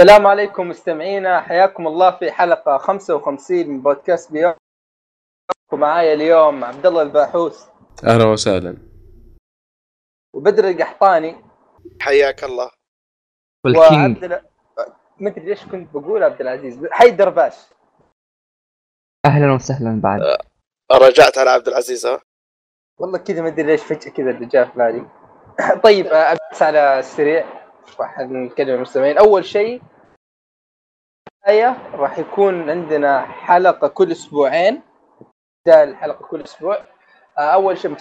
السلام عليكم مستمعينا. حياكم الله في حلقة 55 من بودكاست بيوم. ومعايا اليوم عبد الله الباحوث. أهلا وسهلا. وبدر القحطاني. حياك الله. والكينج. وعبد. ما أدري ليش كنت بقول عبد العزيز. حيدر باش. أهلا وسهلا بعد. رجعت على عبد العزيز ها؟ والله كذا ما أدري ليش فجأة كذا اللي جاء في بالي طيب آه، بس على السريع. راح نتكلم المستمعين. أول شيء آية راح يكون عندنا حلقة كل أسبوعين. بدال الحلقة كل أسبوع. آه، أول شيء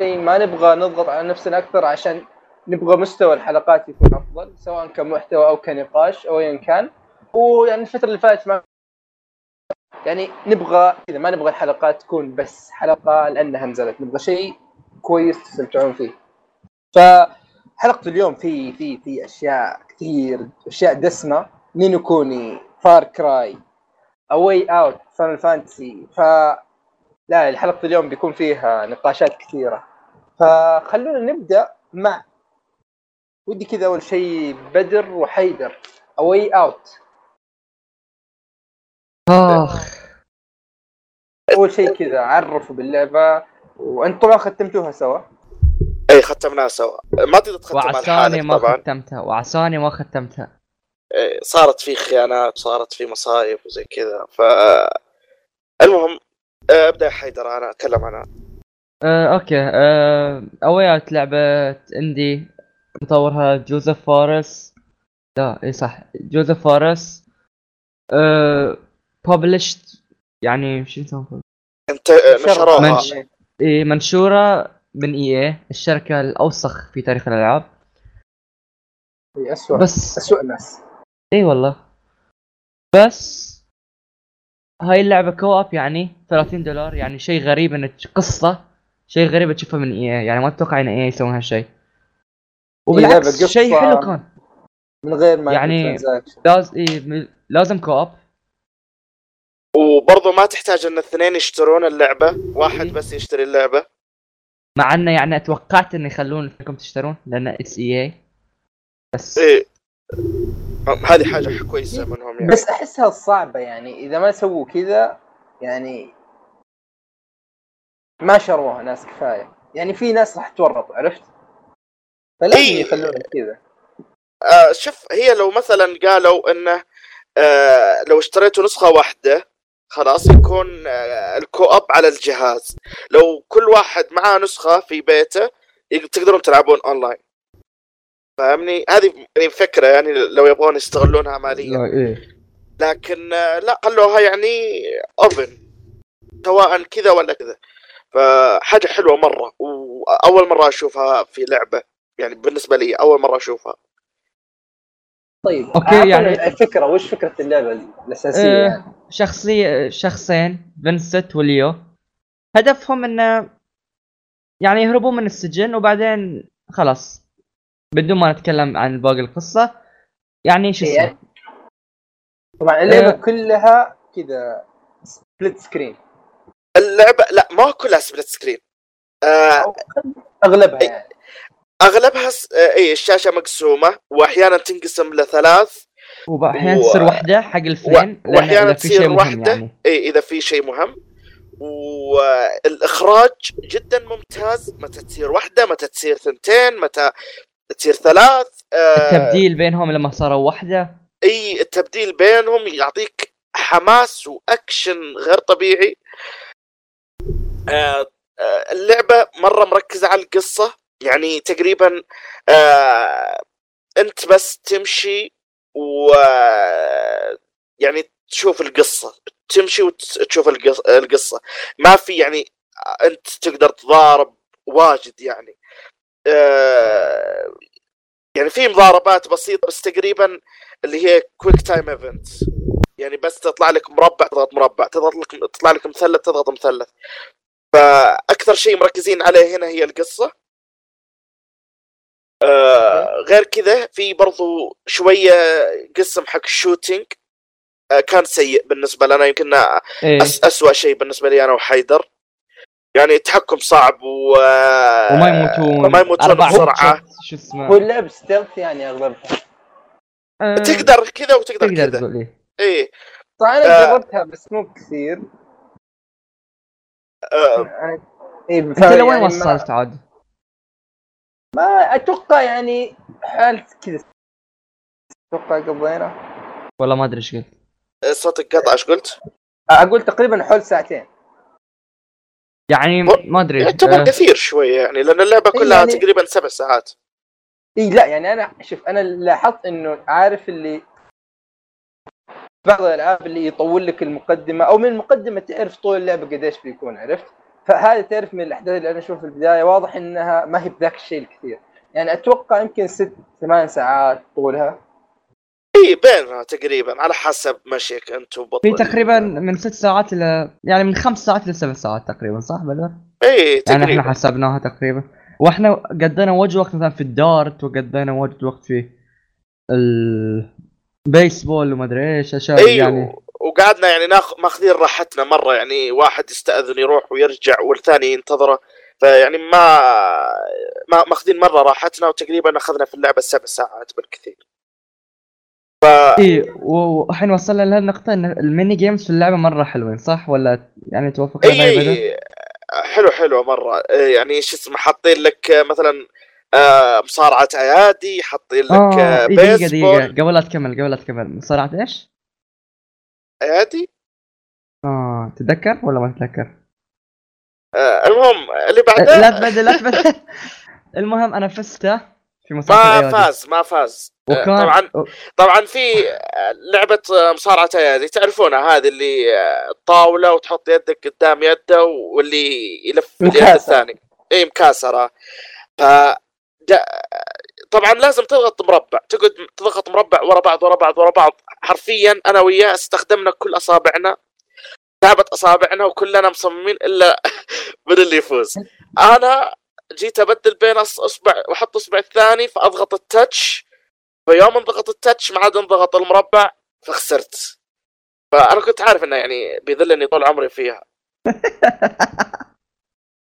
ما نبغى نضغط على نفسنا أكثر عشان نبغى مستوى الحلقات يكون أفضل سواء كمحتوى أو كنقاش أو ايا كان. ويعني الفترة اللي فاتت ما يعني نبغى كذا ما نبغى الحلقات تكون بس حلقة لأنها نزلت. نبغى شيء كويس تستمتعون فيه. فحلقة اليوم في في في أشياء كثير أشياء دسمة. Ni no Kuni Far Cry A Way Out Final Fantasy ف لا حلقة اليوم بيكون فيها نقاشات كثيرة. فخلونا نبدأ مع ودي كذا أول شيء بدر وحيدر. A Way Out آخ. أول شيء كذا عرفوا باللعبة. وأنتم طبعا ختمتوها سوا. اي ختمناها سوا. ما تقدر تختم على وعساني حالك ما طبعا. ختمتها. وعساني ما ختمتها. إيه، صارت في خيانات صارت في مصايب وزي كذا. ف المهم آه، أبدأ يا حيدر أنا أتكلم عنها آه، أوكي. آه، A Way Out لعبة indie مطورها جوزيف فارس. لا اي صح. جوزيف فارس. آه published يعني شو يسمونه؟ انت نشروها. منش- إيه منشورة. من EA الشركة الأوسخ في تاريخ الألعاب. هي اسوء بس اسوء ناس إي والله. بس هاي اللعبة co-op يعني 30 دولار يعني شيء غريب ان تش- قصة شيء غريب تشوفها من EA يعني ما أتوقع إن EA يسوون هالشيء. لعبة وبالعكس قصة. شيء حلو كان. من غير ما يعني-. لازم إيه لازم co-op وبرضه ما تحتاج إن الاثنين يشترون اللعبة واحد إيه. بس يشتري اللعبة. مع إنه يعني أتوقعت ان يخلون انكم تشترون لأن it's EA. بس إيه. هذه حاجة كويسة منهم يعني. بس أحسها صعبة يعني إذا ما سووا كذا يعني ما شروها ناس كفاية. يعني في ناس راح تورط عرفت؟ فلازم إيه. يخلونها كذا. آه شوف هي لو مثلا قالوا إنه آه لو اشتريتوا نسخة واحدة خلاص يكون آه ال co-op على الجهاز. لو كل واحد معاه نسخة في بيته تقدرون تلعبون أونلاين. فاهمني؟ هذه يعني فكرة يعني لو يبغون يستغلونها ماليا. إيه. لكن آه، لا خلوها يعني open سواء كذا ولا كذا. فحاجة حلوة مرة وأول مرة أشوفها في لعبة. يعني بالنسبة لي أول مرة أشوفها. طيب أوكي، أعطونا يعني- الفكرة وش فكرة اللعبة الأساسية آه، يعني؟ شخصية شخصين فينست وليو. هدفهم إنه يعني يهربون من السجن وبعدين خلاص بدون ما نتكلم عن باقي القصة. يعني شو اسمه؟ طبعا اللعبة آه. كلها كذا split screen اللعبة لا ما كلها split screen آه أغلبها. يعني. أغلبها س... آه اي الشاشة مقسومة واحيانا تنقسم لثلاث. واحيانا و- تصير واحدة حق وأحياناً إذا في تصير شيء مهم واحدة. يعني. اي إذا في شيء مهم. والإخراج جدا ممتاز. متى تصير واحدة متى تصير ثنتين متى تصير ثلاث آه التبديل بينهم لما صاروا واحدة. إي التبديل بينهم يعطيك حماس وأكشن غير طبيعي. آه آه اللعبة مرة مركزة على القصة. يعني تقريبا آه أنت بس تمشي و يعني تشوف القصة تمشي وتشوف القص- القصة. ما في يعني أنت تقدر تضارب واجد يعني. آه يعني في مضاربات بسيطة بس تقريبا اللي هي quick time event يعني بس تطلع لك مربع تضغط مربع تضغط لك تطلع لك مثلث تضغط مثلث. فأكثر شيء مركزين عليه هنا هي القصة. آه غير كذا في برضو شوية قسم حق ال shooting آه كان سيء بالنسبة لنا يمكن إيه. أس أسوأ شيء بالنسبة لي أنا وحيدر. يعني التحكم صعب و وما يموتون. وما يموتون بسرعة. شو اسمه؟ اللعب ستيلث يعني أغلبها. آه، تقدر كذا وتقدر تقدر كذا. إيه. إيه. صح أنا آه. جربتها بس مو كثير. آه، أنا- إيه انت لوين يعني ما- وصلت عاد؟ ما أتوقع يعني حالة كذا. أتوقع قضينا والله ما أدري إيش قلت. صوتك قطع إيش قلت؟ أقول تقريبا حول ساعتين. يعني ما أدري. يعتبر آه، كثير شوية يعني لأن اللعبة إيه كلها يعني- تقريبا سبع ساعات. إي لا يعني أنا شوف أنا لاحظت إنه عارف اللي بعض الألعاب اللي يطول لك المقدمة أو من المقدمه تعرف طول اللعبة قديش بيكون عرفت؟ فهذا تعرف من الأحداث اللي أنا أشوفها في البداية واضح إنها ما هي بذاك الشيء الكثير. يعني أتوقع يمكن ست ثمان ساعات طولها. اي بينها تقريبا على حسب مشيك أنت في وبطل تقريبا من ست ساعات إلى يعني من خمس ساعات لسبع ساعات تقريبا صح بدر؟ اي يعني تقريبا. إحنا حسبناها تقريبا. وإحنا قضينا وجه وقت مثلا في الدارت وقضينا وجه وقت في البيسبول وما أدري إيش أشياء اي يعني وقعدنا يعني ناخ ماخذين راحتنا مرة يعني واحد يستأذن يروح ويرجع والثاني ينتظره. فيعني ما ما ماخذين مرة راحتنا وتقريبا أخذنا في اللعبة سبع ساعات بالكثير. ف اي والحين وصلنا لهالنقطة إن ال mini games في اللعبة مرة حلوين صح؟ ولا يعني توافق اي حلو حلو مرة. إيه يعني شو اسمه حاطين لك آه، مثلا آه، مصارعة ايادي حاطين لك آه آه، إي دقيقة دقيقة. بيسبول قبل لا تكمل قبل لا تكمل. صارت إيش؟ ايادي آه تتذكر ولا ما تتذكر؟ آه، المهم اللي لا بعده تبدل لا تبدل. المهم أنا فزته في مسابقة ما فاز ما فاز. آه، وكان طبعا طبعا في آه، لعبة آه، مصارعه ايادي تعرفونها هذه اللي آه، الطاولة وتحط يدك قدام يده واللي يلف اليد. الثاني. اي مكاسرة. ف طبعا لازم تضغط مربع. تقعد تضغط مربع ورا بعض ورا بعض ورا بعض. حرفيا أنا وياه استخدمنا كل أصابعنا تعبت أصابعنا وكلنا مصممين إلا من اللي يفوز. أنا جيت أبدل بين أصبع وأحط أصبع الثاني فأضغط التاتش. فيوم انضغط التاتش ما عاد انضغط المربع فخسرت. فأنا كنت عارف إنه يعني بيذلني طول عمري فيها.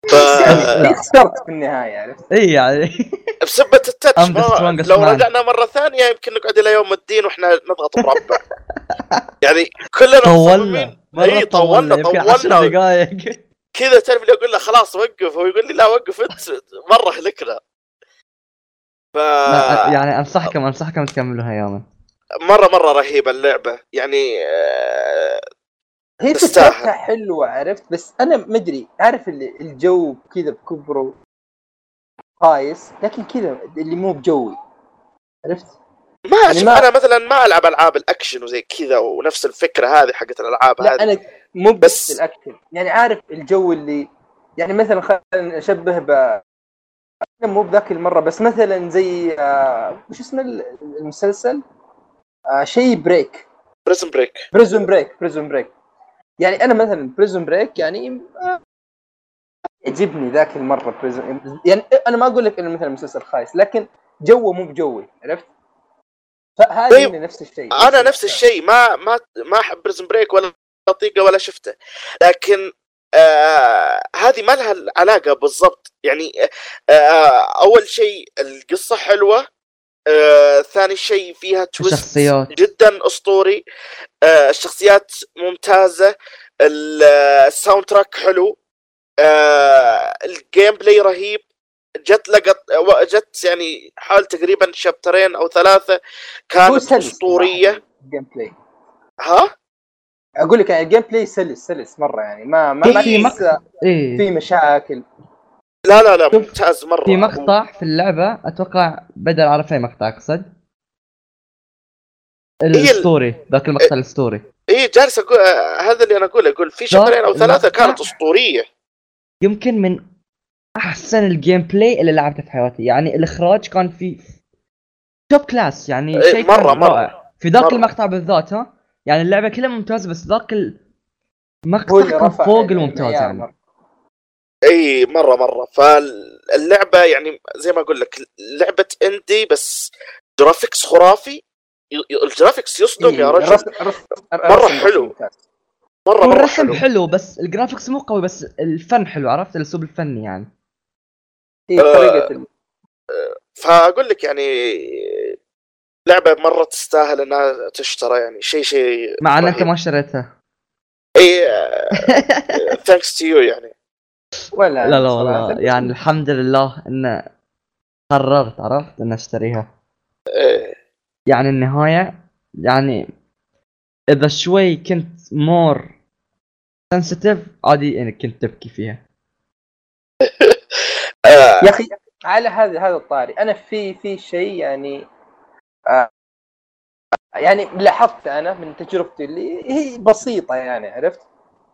ف... يعني في خسرت في النهاية عرفت؟ إي يعني. بسبة strongest لو. رجعنا مرة ثانية يمكن نقعد إلى يوم الدين وإحنا نضغط مربع يعني كلنا طولنا. إي طولنا طولنا يمكن 10 طولنا. دقائق كذا تعرف اللي أقول له خلاص وقف هو يقول لي لا وقف أنت مرة هلكنا. ف يعني أنصحكم أنصحكم تكملوها يوما. مرة مرة رهيبة اللعبة. يعني آه، هي تستاهل. فكرتها حلوة عرفت بس أنا ما أدري عارف اللي الجو كذا بكبره خايس لكن كذا اللي مو بجوي عرفت؟ ما يعني ما- أنا مثلا ما ألعب ألعاب الأكشن وزي كذا ونفس الفكرة هذه حقت الألعاب لا هذه أنا مو بس- الأكشن يعني عارف الجو اللي يعني مثلا خلينا نشبه ب مو بذاك المرة بس مثلا زي آه، وش اسمه ال- المسلسل؟ آه شيء Break Prison Break Prison Break Prison Break يعني أنا مثلا Prison Break يعني آه، يعجبني ذاك المرة Prison يعني أنا ما أقول لك إنه مثلا مسلسل خايس لكن جوه مو بجوي عرفت؟ فهذا طيب، نفس الشيء. أنا نفس الشيء ما ما ما أحب Prison Break ولا طيقة ولا شفته. لكن آه هذه ما لها علاقة بالضبط. يعني آه أول شيء القصة حلوة آه ثاني شيء فيها twist الشخصيات. جدا أسطوري. آه الشخصيات ممتازة. ال- آه، ال soundtrack حلو. آه ال gameplay رهيب. جت لقط جت يعني حال تقريبا شابترين أو ثلاثة كانت سلس أسطورية. ال gameplay ها؟ أقول لك يعني ال gameplay سلس سلس مرة يعني ما ما, ما في تحس إيه. في مشاكل. لا لا لا ممتاز مرة. في مقطع في اللعبة أتوقع بدل عرف اي مقطع أقصد. الاسطوري ذاك المقطع الاسطوري اي جالس أقول آه، هذا اللي أنا اقوله أقول في شابترين أو ثلاثة كانت أسطورية. يمكن من أحسن ال gameplay اللي لعبته في حياتي. يعني الإخراج كان في top class يعني إيه، شيء مرة- كان مرة. رائع. في ذاك. المقطع بالذات ها يعني اللعبة كلها ممتازة بس ذاك المقطع كان فوق ال- الممتاز يعني. اي مرة مرة. فاللعبة يعني زي ما أقول لك لعبة indie بس graphics خرافي. ال graphics يصدم يا إيه، رجل. الرسم- الرسم- مرة الرسم حلو. مرة مرة الرسم حلو. حلو بس ال graphics مو قوي بس الفن حلو عرفت؟ الأسلوب الفني يعني. إيه، آه، طريقة ال- فأقول لك يعني لعبة مرة تستاهل إنها تشترى يعني. شيء شيء مع إن أنت. ما اشتريتها اي thanks to you يعني. ولا لا لا. والله. يعني الحمد لله إن قررت عرفت؟ إن أشتريها. إيه. يعني النهاية يعني إذا شوي كنت مور سنسيتيف عادي انك كنت تبكي فيها. آه، يا أخي على هذا هذا الطاري. أنا في في شيء يعني آه يعني لاحظت أنا من تجربتي اللي هي بسيطة يعني عرفت؟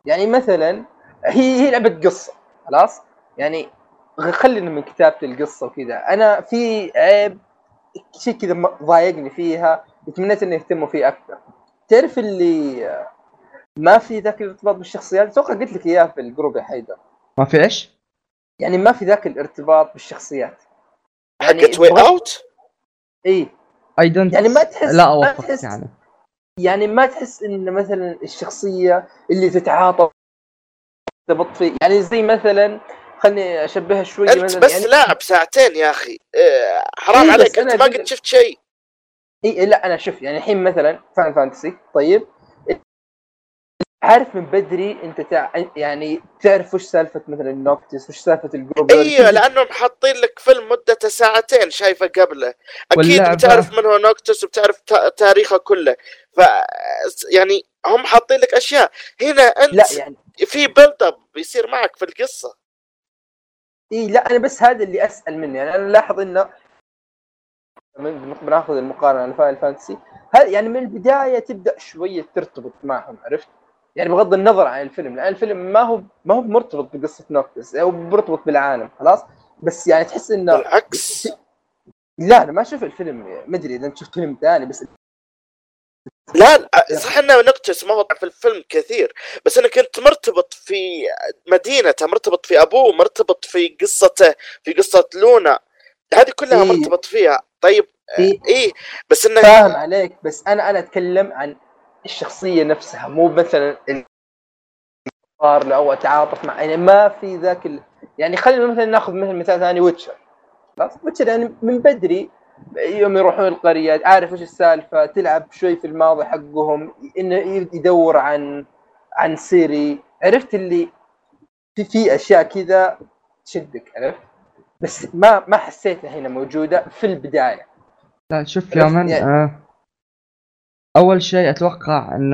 يعني مثلا هي هي لعبة قصة. خلاص؟ يعني خلينا من كتابه القصة وكذا. أنا في عيب شيء كذا ضايقني فيها وتمنيت إنه يهتموا فيه أكثر. تعرف اللي ما في ذاك الارتباط بالشخصيات؟ أتوقع قلت لك اياه في ال group يا حيدر. ما في إيش؟ يعني ما في ذاك الارتباط بالشخصيات. يعني حقت Way بغض- Out اي I don't يعني ما تحس لا أوافقك تحس يعني. يعني ما تحس إن مثلا الشخصية اللي تتعاطف فيه يعني زي مثلا خلني أشبهها شوي أنت مثلا بس يعني لاعب ساعتين يا أخي. إيه، حرام إيه، عليك أنت ما قد شفت شيء. اي لا أنا شوف يعني الحين مثلا Final Fantasy طيب. عارف من بدري أنت تع... يعني تعرف وش سالفة مثلا Noctis وش سالفة ال group أيوه لأنهم حاطين لك فيلم مدته ساعتين شايفه قبله. أكيد بتعرف من هو Noctis وبتعرف تا- تاريخه كله. ف يعني هم حاطين لك أشياء. هنا أنت لا يعني في build up بيصير معك في القصة. إي لا أنا بس هذا اللي أسأل منه يعني أنا لاحظ إنه من- بناخذ المقارنة على Final Fantasy هل يعني من البداية تبدأ شوية ترتبط معهم عرفت؟ يعني بغض النظر عن الفيلم لأن الفيلم ما هو ما هو مرتبط بقصة Noctis أو مرتبط بالعالم خلاص؟ بس يعني تحس إنه بالعكس. لا أنا ما أشوف الفيلم ما أدري إذا أنت شفت فيلم ثاني بس لا لا صح انه Noctis ما هو في الفيلم كثير بس انك انت مرتبط في مدينته مرتبط في أبوه مرتبط في قصته في قصة Luna هذه كلها إيه. مرتبط فيها طيب إيه. إيه بس إنه فاهم عليك بس أنا أنا أتكلم عن الشخصية نفسها مو مثلا صار أو أتعاطف مع يعني ما في ذاك ال... يعني خلينا مثلا نأخذ مثل مثال ثاني Witcher خلاص Witcher يعني من بدري يوم يروحون القرية عارف إيش السالفة؟ تلعب شوي في الماضي حقهم إنه يدور عن عن Ciri. عرفت اللي في في أشياء كذا تشدك عرفت؟ بس ما ما حسيتها هنا موجودة في البداية. لا شوف يا من يعني- آه أول شيء أتوقع إن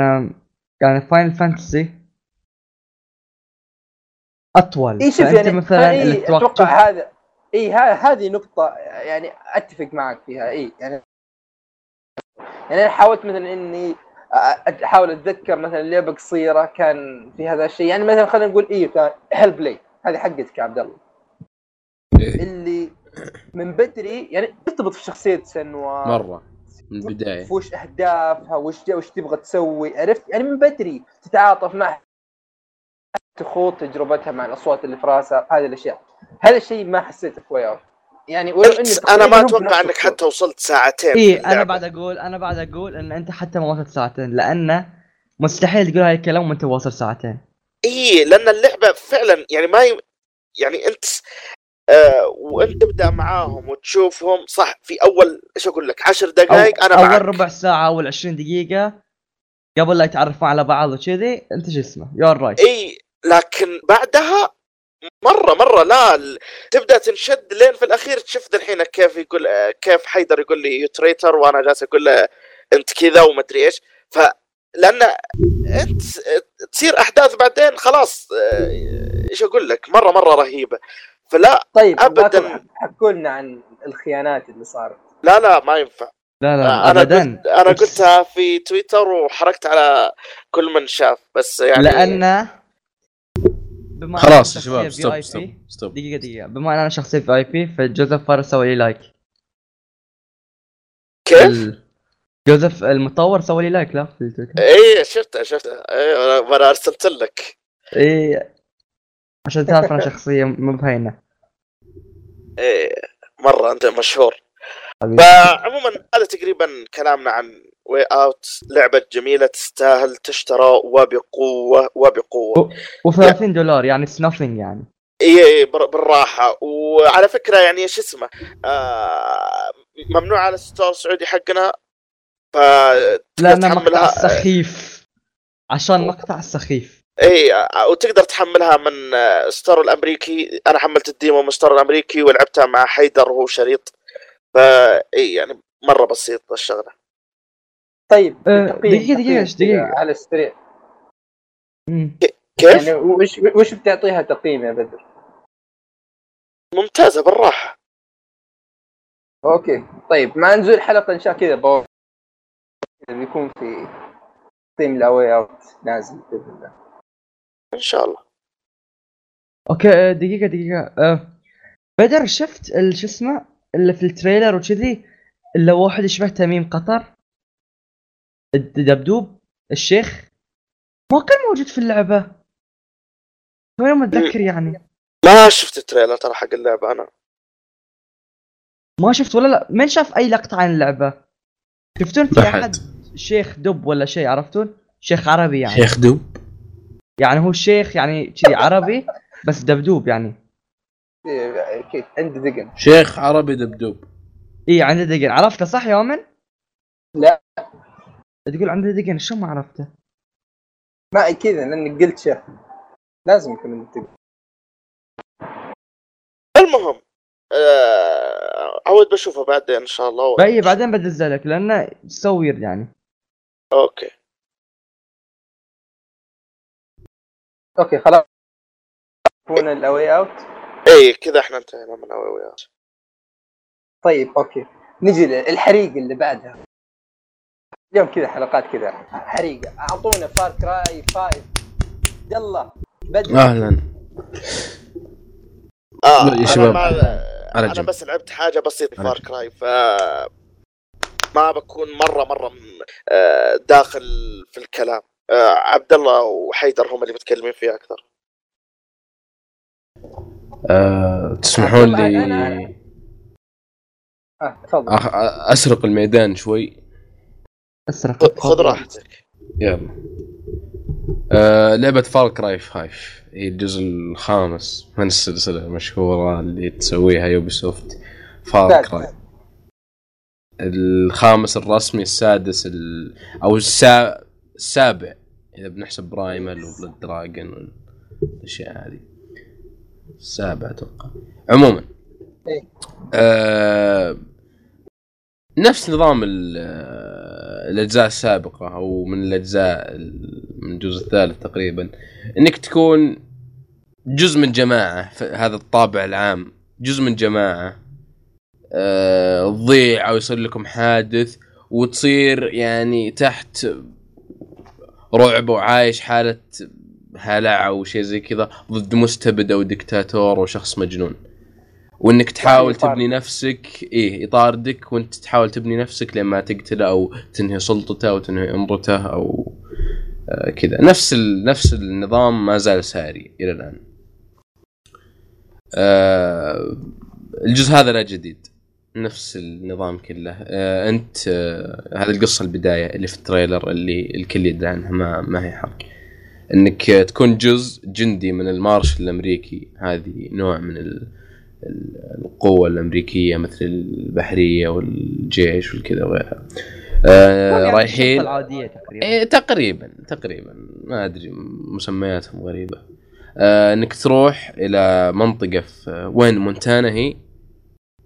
يعني Final Fantasy أطول. إي شوف يعني مثلا إيه أتوقع هذا إي ها- هذه نقطة يعني أتفق معك فيها إي يعني يعني أنا حاولت مثلا إني أحاول أتذكر مثلا لعبة قصيرة كان في هذا الشيء يعني مثلا خلينا نقول إي Hellblade هذه حقتك يا عبد الله. إيه. اللي من بدري يعني ترتبط في شخصية Senua. مرة من البداية. في وش أهدافها وش وش تبغى تسوي عرفت؟ يعني من بدري تتعاطف معها تخوض تجربتها مع الأصوات اللي في راسها هذه الأشياء هذا الشيء ما حسيته في Way Out يعني ولو إني انت أنا ما أتوقع إنك. حتى وصلت ساعتين في اي أنا. بعد أقول أنا بعد أقول إن أنت حتى ما وصلت ساعتين لأنه مستحيل تقول هاي الكلام وأنت واصل ساعتين اي لأن اللعبة فعلا يعني ما ي... يعني أنت آه وأنت تبدأ معاهم وتشوفهم صح في أول إيش أقول لك عشر أو دقائق أنا اول معك ربع ساعة اول 20 دقيقة قبل لا يتعرفون على بعض وكذي انت شو اسمه؟ you're right إي لكن بعدها مرة مرة لا ال- تبدأ تنشد لين في الأخير شفت الحين كيف يقول آه، كيف حيدر يقول لي you traitor وأنا جالس أقول له أنت كذا ومدري إيش. ف لأن أنت تصير أحداث بعدين خلاص آه، إيش أقول لك؟ مرة مرة رهيبة. فلا طيب أبداً. أبدا حكوا لنا عن الخيانات اللي صارت. لا لا ما ينفع. لا لا أنا قلت أنا قلتها في تويتر وحركت على كل من شاف بس يعني لأن بما خلاص يا شباب شخصية ستوب ستوب ستوب دقيقة دقيقة. بما أن أنا شخصية VIP فجوزيف فارس سوى لي like كيف؟ ال- جوزيف المطور سوى لي لايك لا؟ في التويتر إيه شفتها شفتها إيه أنا أرسلت لك. إيه عشان تعرف أنا شخصية مو بهينة إيه مرة أنت مشهور. فعموما هذا تقريبا كلامنا عن Way Out لعبة جميلة تستاهل تشترى وبقوة وبقوة. و30 دولار يعني it's nothing يعني. إي إي بالراحة. وعلى فكرة يعني شو اسمه آه ممنوع على ال store السعودي حقنا ف لأنه مقطع سخيف. عشان مقطع سخيف. إي وتقدر تحملها من آه، store الأمريكي. أنا حملت ال demo من store الأمريكي ولعبتها مع حيدر وهو شريط. فا اي يعني مرة بسيط الشغلة طيب أه، تقييم- دقيقة- دقيقة، تقييم إيش دقيقة؟ كذا على السريع. كيف؟ يعني وش وش بتعطيها تقييم يا بدر؟ ممتازة بالراحة okay طيب مع نزول الحلقة إن شاء الله كذا بيكون في تقييم ال A Way Out نازل بإذن الله إن شاء الله okay آه، دقيقة دقيقة آه، بدر شفت ال- شو اسمه اللي في ال trailer وكذي اللي واحد يشبه تميم قطر الدبدوب الشيخ ما كان موجود في اللعبة. توني متذكر يعني. ما شفت ال trailer ترى حق اللعبة أنا. ما شفت ولا لا. من شاف أي لقطة عن اللعبة؟ شفتون في ما أحد حد. شيخ دب ولا شيء عرفتون؟ شيخ عربي يعني. شيخ دوب يعني هو الشيخ يعني كذي عربي بس دبدوب يعني. إيه، أكيد عندي دقن. شيخ عربي دبدوب. اي عنده دقن. عرفته صح يا؟ لا. تقول عنده دقن شو ما عرفته؟ ما كذا لانك قلت شيخ. لازم يكون عندك دقن. المهم آه عود بشوفه بعدين إن شاء الله. بأي بعدين بدزه لك لأنه سوير يعني. okay. okay خلاص. يكون ال A Way Out اي كذا إحنا انتهينا من الاولويات طيب okay. نجي للحريق اللي بعدها. اليوم كذا حلقات كذا. حريقه أعطونا Far Cry 5 يلا بدر أهلا. آه يا أنا شباب، أنا جنب. بس لعبت حاجة بسيطة فار. كراي ف ما بكون مرة مرة آه، داخل في الكلام. آه، عبد الله وحيدر هم اللي متكلمين فيه أكثر. أه تسمحون طبعاً لي أنا- أخ... أسرق الميدان شوي. أسرق. خذ راحتك. يلا. أه لعبة Far Cry 5 هي الجزء الخامس من السلسلة المشهورة اللي تسويها Ubisoft Far. Cry الخامس الرسمي السادس ال... أو السا... السابع. إذا بنحسب Primal و Blood Dragon والأشياء هذه. السابع أتوقع عموما إيه. آه... نفس نظام آه، الأجزاء السابقة أو من الأجزاء ال- من الجزء الثالث تقريبا إنك تكون جزء من جماعة هذا الطابع العام جزء من جماعة آه، تضيع أو يصير لكم حادث وتصير يعني تحت رعب وعايش حالة هلع أو شيء زي كذا ضد مستبد أو دكتاتور أو شخص مجنون. وإنك تحاول. تبني نفسك إيه يطاردك وإنت تحاول تبني نفسك لما تقتله أو تنهي سلطته أو تنهي امرته أو آه كذا. نفس ال... نفس النظام ما زال ساري إلى الآن. آه الجزء هذا لا جديد. نفس النظام كله. آه أنت آه هذه القصة البداية اللي في ال trailer اللي الكل يدري عنها ما ما هي حرق. إنك تكون جزء جندي من المارشل الأمريكي. هذه نوع من ال... ال- القوة الأمريكية مثل البحرية والجيش والكذا وغيرها. آه رايحين العادية تقريبا. إيه تقريبا تقريبا. ما أدري مسمياتهم غريبة. آه إنك تروح إلى منطقة في وين؟ مونتانا هي؟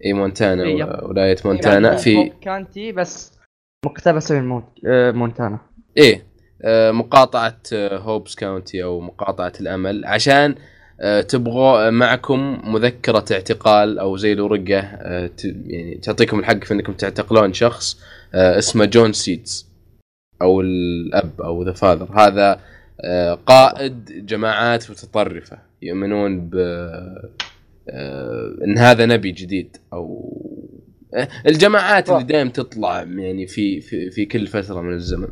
اي مونتانا إيه، و- ولاية مونتانا. في كانتي بس مقتبسة من. آه، مونتانا. إيه. مقاطعة آه، هوبس كاونتي أو مقاطعة الأمل عشان آه، تبغوا معكم مذكرة اعتقال أو زي الورقه آه، يعني تعطيكم الحق في إنكم تعتقلون شخص آه، اسمه جون سيدز أو الأب أو ذا فاذر هذا آه، قائد جماعات متطرفة يؤمنون ب آه، إن هذا نبي جديد أو آه، الجماعات اللي دائما تطلع يعني في في في كل فترة من الزمن.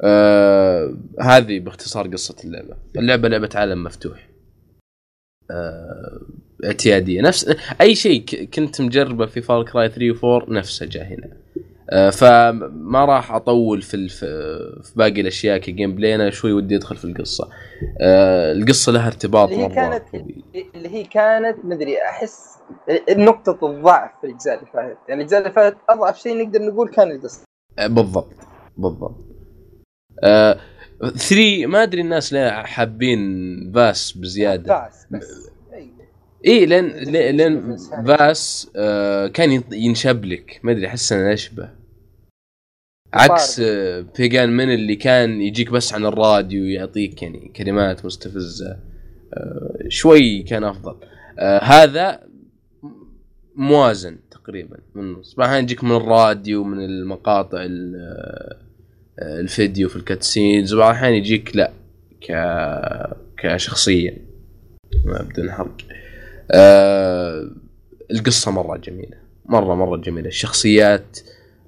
آه هذه باختصار قصة اللعبة. اللعبة لعبة عالم مفتوح. آه اعتيادية. نفس أي شيء كنت مجربه في Far Cry 3 و 4 نفسه جاء هنا. آه فما راح أطول في الف... في باقي الأشياء ك gameplay أنا شوي ودي أدخل في القصة. آه القصة لها ارتباط اللي هي كانت. اللي هي كانت مدري أحس نقطة الضعف في الأجزاء اللي فاتت، يعني الأجزاء اللي فاتت أضعف شيء نقدر نقول كان القصة. آه، بالضبط. بالضبط. 3 ما أدري الناس ليه حابين فاس بزيادة. بس. بس. اي لأن لأن- لأن فاس؟ آه كان ين- ينشب لك. ما أدري أحس إنه اشبه عكس آه بيجان من اللي كان يجيك بس عن الراديو يعطيك يعني كلمات مستفزة. آه شوي كان أفضل. آه هذا موازن تقريبا من النص. الأحيان يجيك من الراديو من المقاطع ال- آه، الفيديو في الكاتسينز وبعض الاحيان يجيك لا ك كشخصية. ما بدون حرق. آه القصة مرة جميلة. مرة مرة جميلة. الشخصيات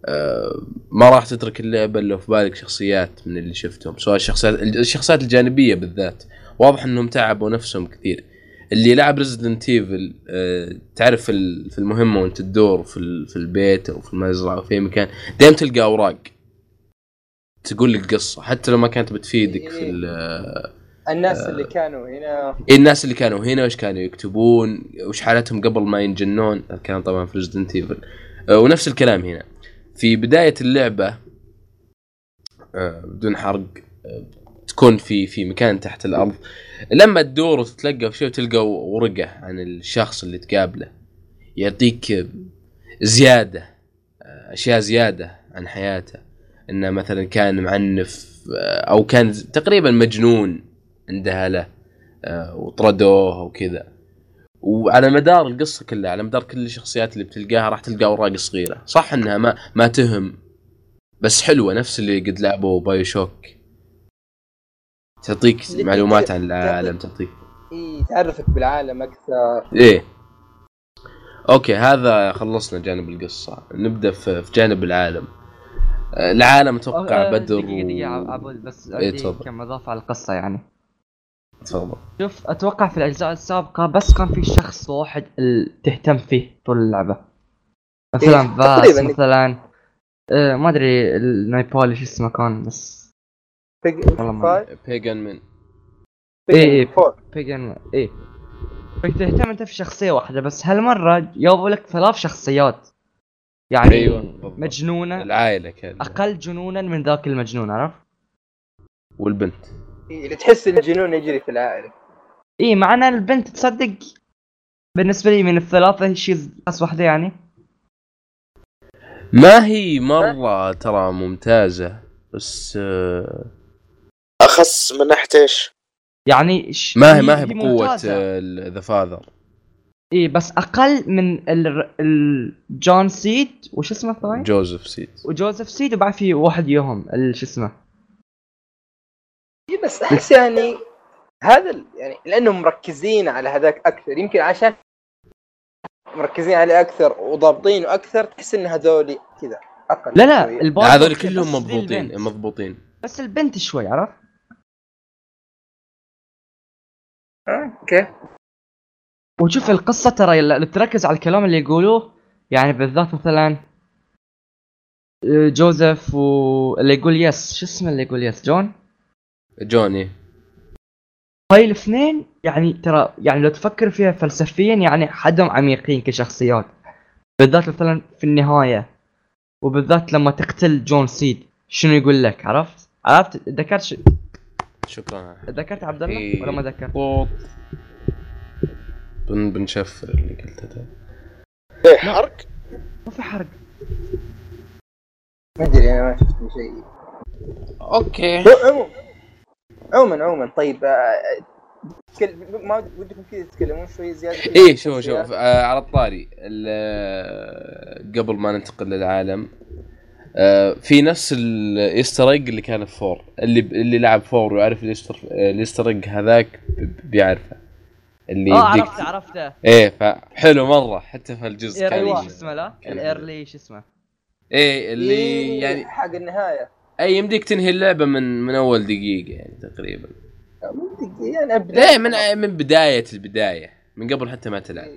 آه ما راح تترك اللعبة إلا في بالك شخصيات من اللي شفتهم. سواء الشخصيات الشخصيات الجانبية بالذات. واضح إنهم تعبوا نفسهم كثير. اللي لعب Resident Evil آه تعرف في ال- في المهمة وانت تدور في في البيت أو في المزرعة أو في أي مكان دائما تلقى أوراق. تقول لك قصة حتى لو ما كانت بتفيدك في ال- الناس اللي كانوا هنا. إيه الناس اللي كانوا هنا وش كانوا يكتبون وش حالتهم قبل ما ينجنون. الكلام طبعا في Resident Evil ونفس الكلام هنا. في بداية اللعبة آه، بدون حرق آه، تكون في في مكان تحت الأرض. لما تدور وتتلقى في شيء وتلقى ورقة عن الشخص اللي تقابله يعطيك زيادة آه، أشياء زيادة عن حياته. إنه مثلا كان معنف آه، أو كان تقريبا مجنون عنده له آه، وطردوه وكذا. وعلى مدار القصة كلها على مدار كل الشخصيات اللي بتلقاها راح تلقى أوراق صغيرة. صح إنها ما ما تهم بس حلوة نفس اللي قد لعبوا BioShock تعطيك معلومات عن العالم تعطيك. إيه تعرفك بالعالم أكثر. إيه okay هذا خلصنا جانب القصة. نبدأ في في جانب العالم. العالم أتوقع آه، بدر دقيقة دقيقة و... عبود بس إيه،. كم إضافة على القصة يعني. تفضل. شوف أتوقع في الأجزاء السابقة بس كان في شخص واحد تهتم فيه طول اللعبة. مثلا إيه، Vaas تقريباً. مثلا آه ما أدري النايبولي شو اسمه كان بس Pagan Min. four Pagan إيه فتهتم أنت في شخصية واحدة بس هالمرة جابوا لك ثلاث شخصيات. يعني أيوة، بالضبط. مجنونة العائلة كذا أقل جنونا من ذاك المجنون عرفت؟ والبنت إيه، اللي تحس الجنون يجري في العائلة إيه معنا البنت تصدق بالنسبة لي من الثلاثة هي شيء بس واحدة يعني ما هي مرة ترى ممتازة بس آه، اخس من ناحية إيش؟ يعني ش... ما هي ما هي بقوة. ذا فاذر إيه بس أقل من ال... ال... جون سيد وش اسمه الثاني؟ جوزيف سيد وجوزيف سيد وبعد في واحد يوهم ال- شو اسمه إيه، بس أحس يعني هذا ال- يعني لأنهم مركزين على هذاك أكثر يمكن عشان مركزين عليه أكثر وضابطينه أكثر تحس إن هذول كذا أقل لا لا هذول كلهم مضبوطين. مضبوطين بس البنت شوي عرفت؟ آه، okay وشوف القصة ترى اللي تركز على الكلام اللي يقولوه يعني بالذات مثلا آه، جوزيف واللي يقول yes شو اسمه اللي يقول yes جون؟ جوني هاي الاثنين يعني ترى يعني لو تفكر فيها فلسفيا يعني حدهم عميقين كشخصيات بالذات مثلا في النهاية وبالذات لما تقتل جون سيد شنو يقول لك عرفت؟ عرفت ذكرت. شكرا ذكرت عبد الله إيه. ولا ما ذكرت؟ بن بنشفر اللي قلته ده. إيه حرق؟ ما في حرق. ما أدري أنا ما شفت شيء. okay. عموما عموما عموما طيب آه، تكل- ما ودكم كذا تتكلمون شوي زيادة إيه شوف؟ شوف آه على الطاري. ال- آه، قبل ما ننتقل للعالم آه في نفس ال Easter egg اللي كان في four اللي اللي لعب four ويعرف ال Easter ال Easter egg هذاك ب- بيعرفه. اللي آه يديك عرفته عرفته إيه فحلو مرة حتى في الجزء كان early شو اسمه لا؟ ال early شو اسمه؟ إيه اللي إيه، يعني حق النهاية اي يمديك تنهي اللعبة من من أول دقيقة يعني تقريبا يعني أبدأ ليه من من بداية البداية من قبل حتى ما تلعب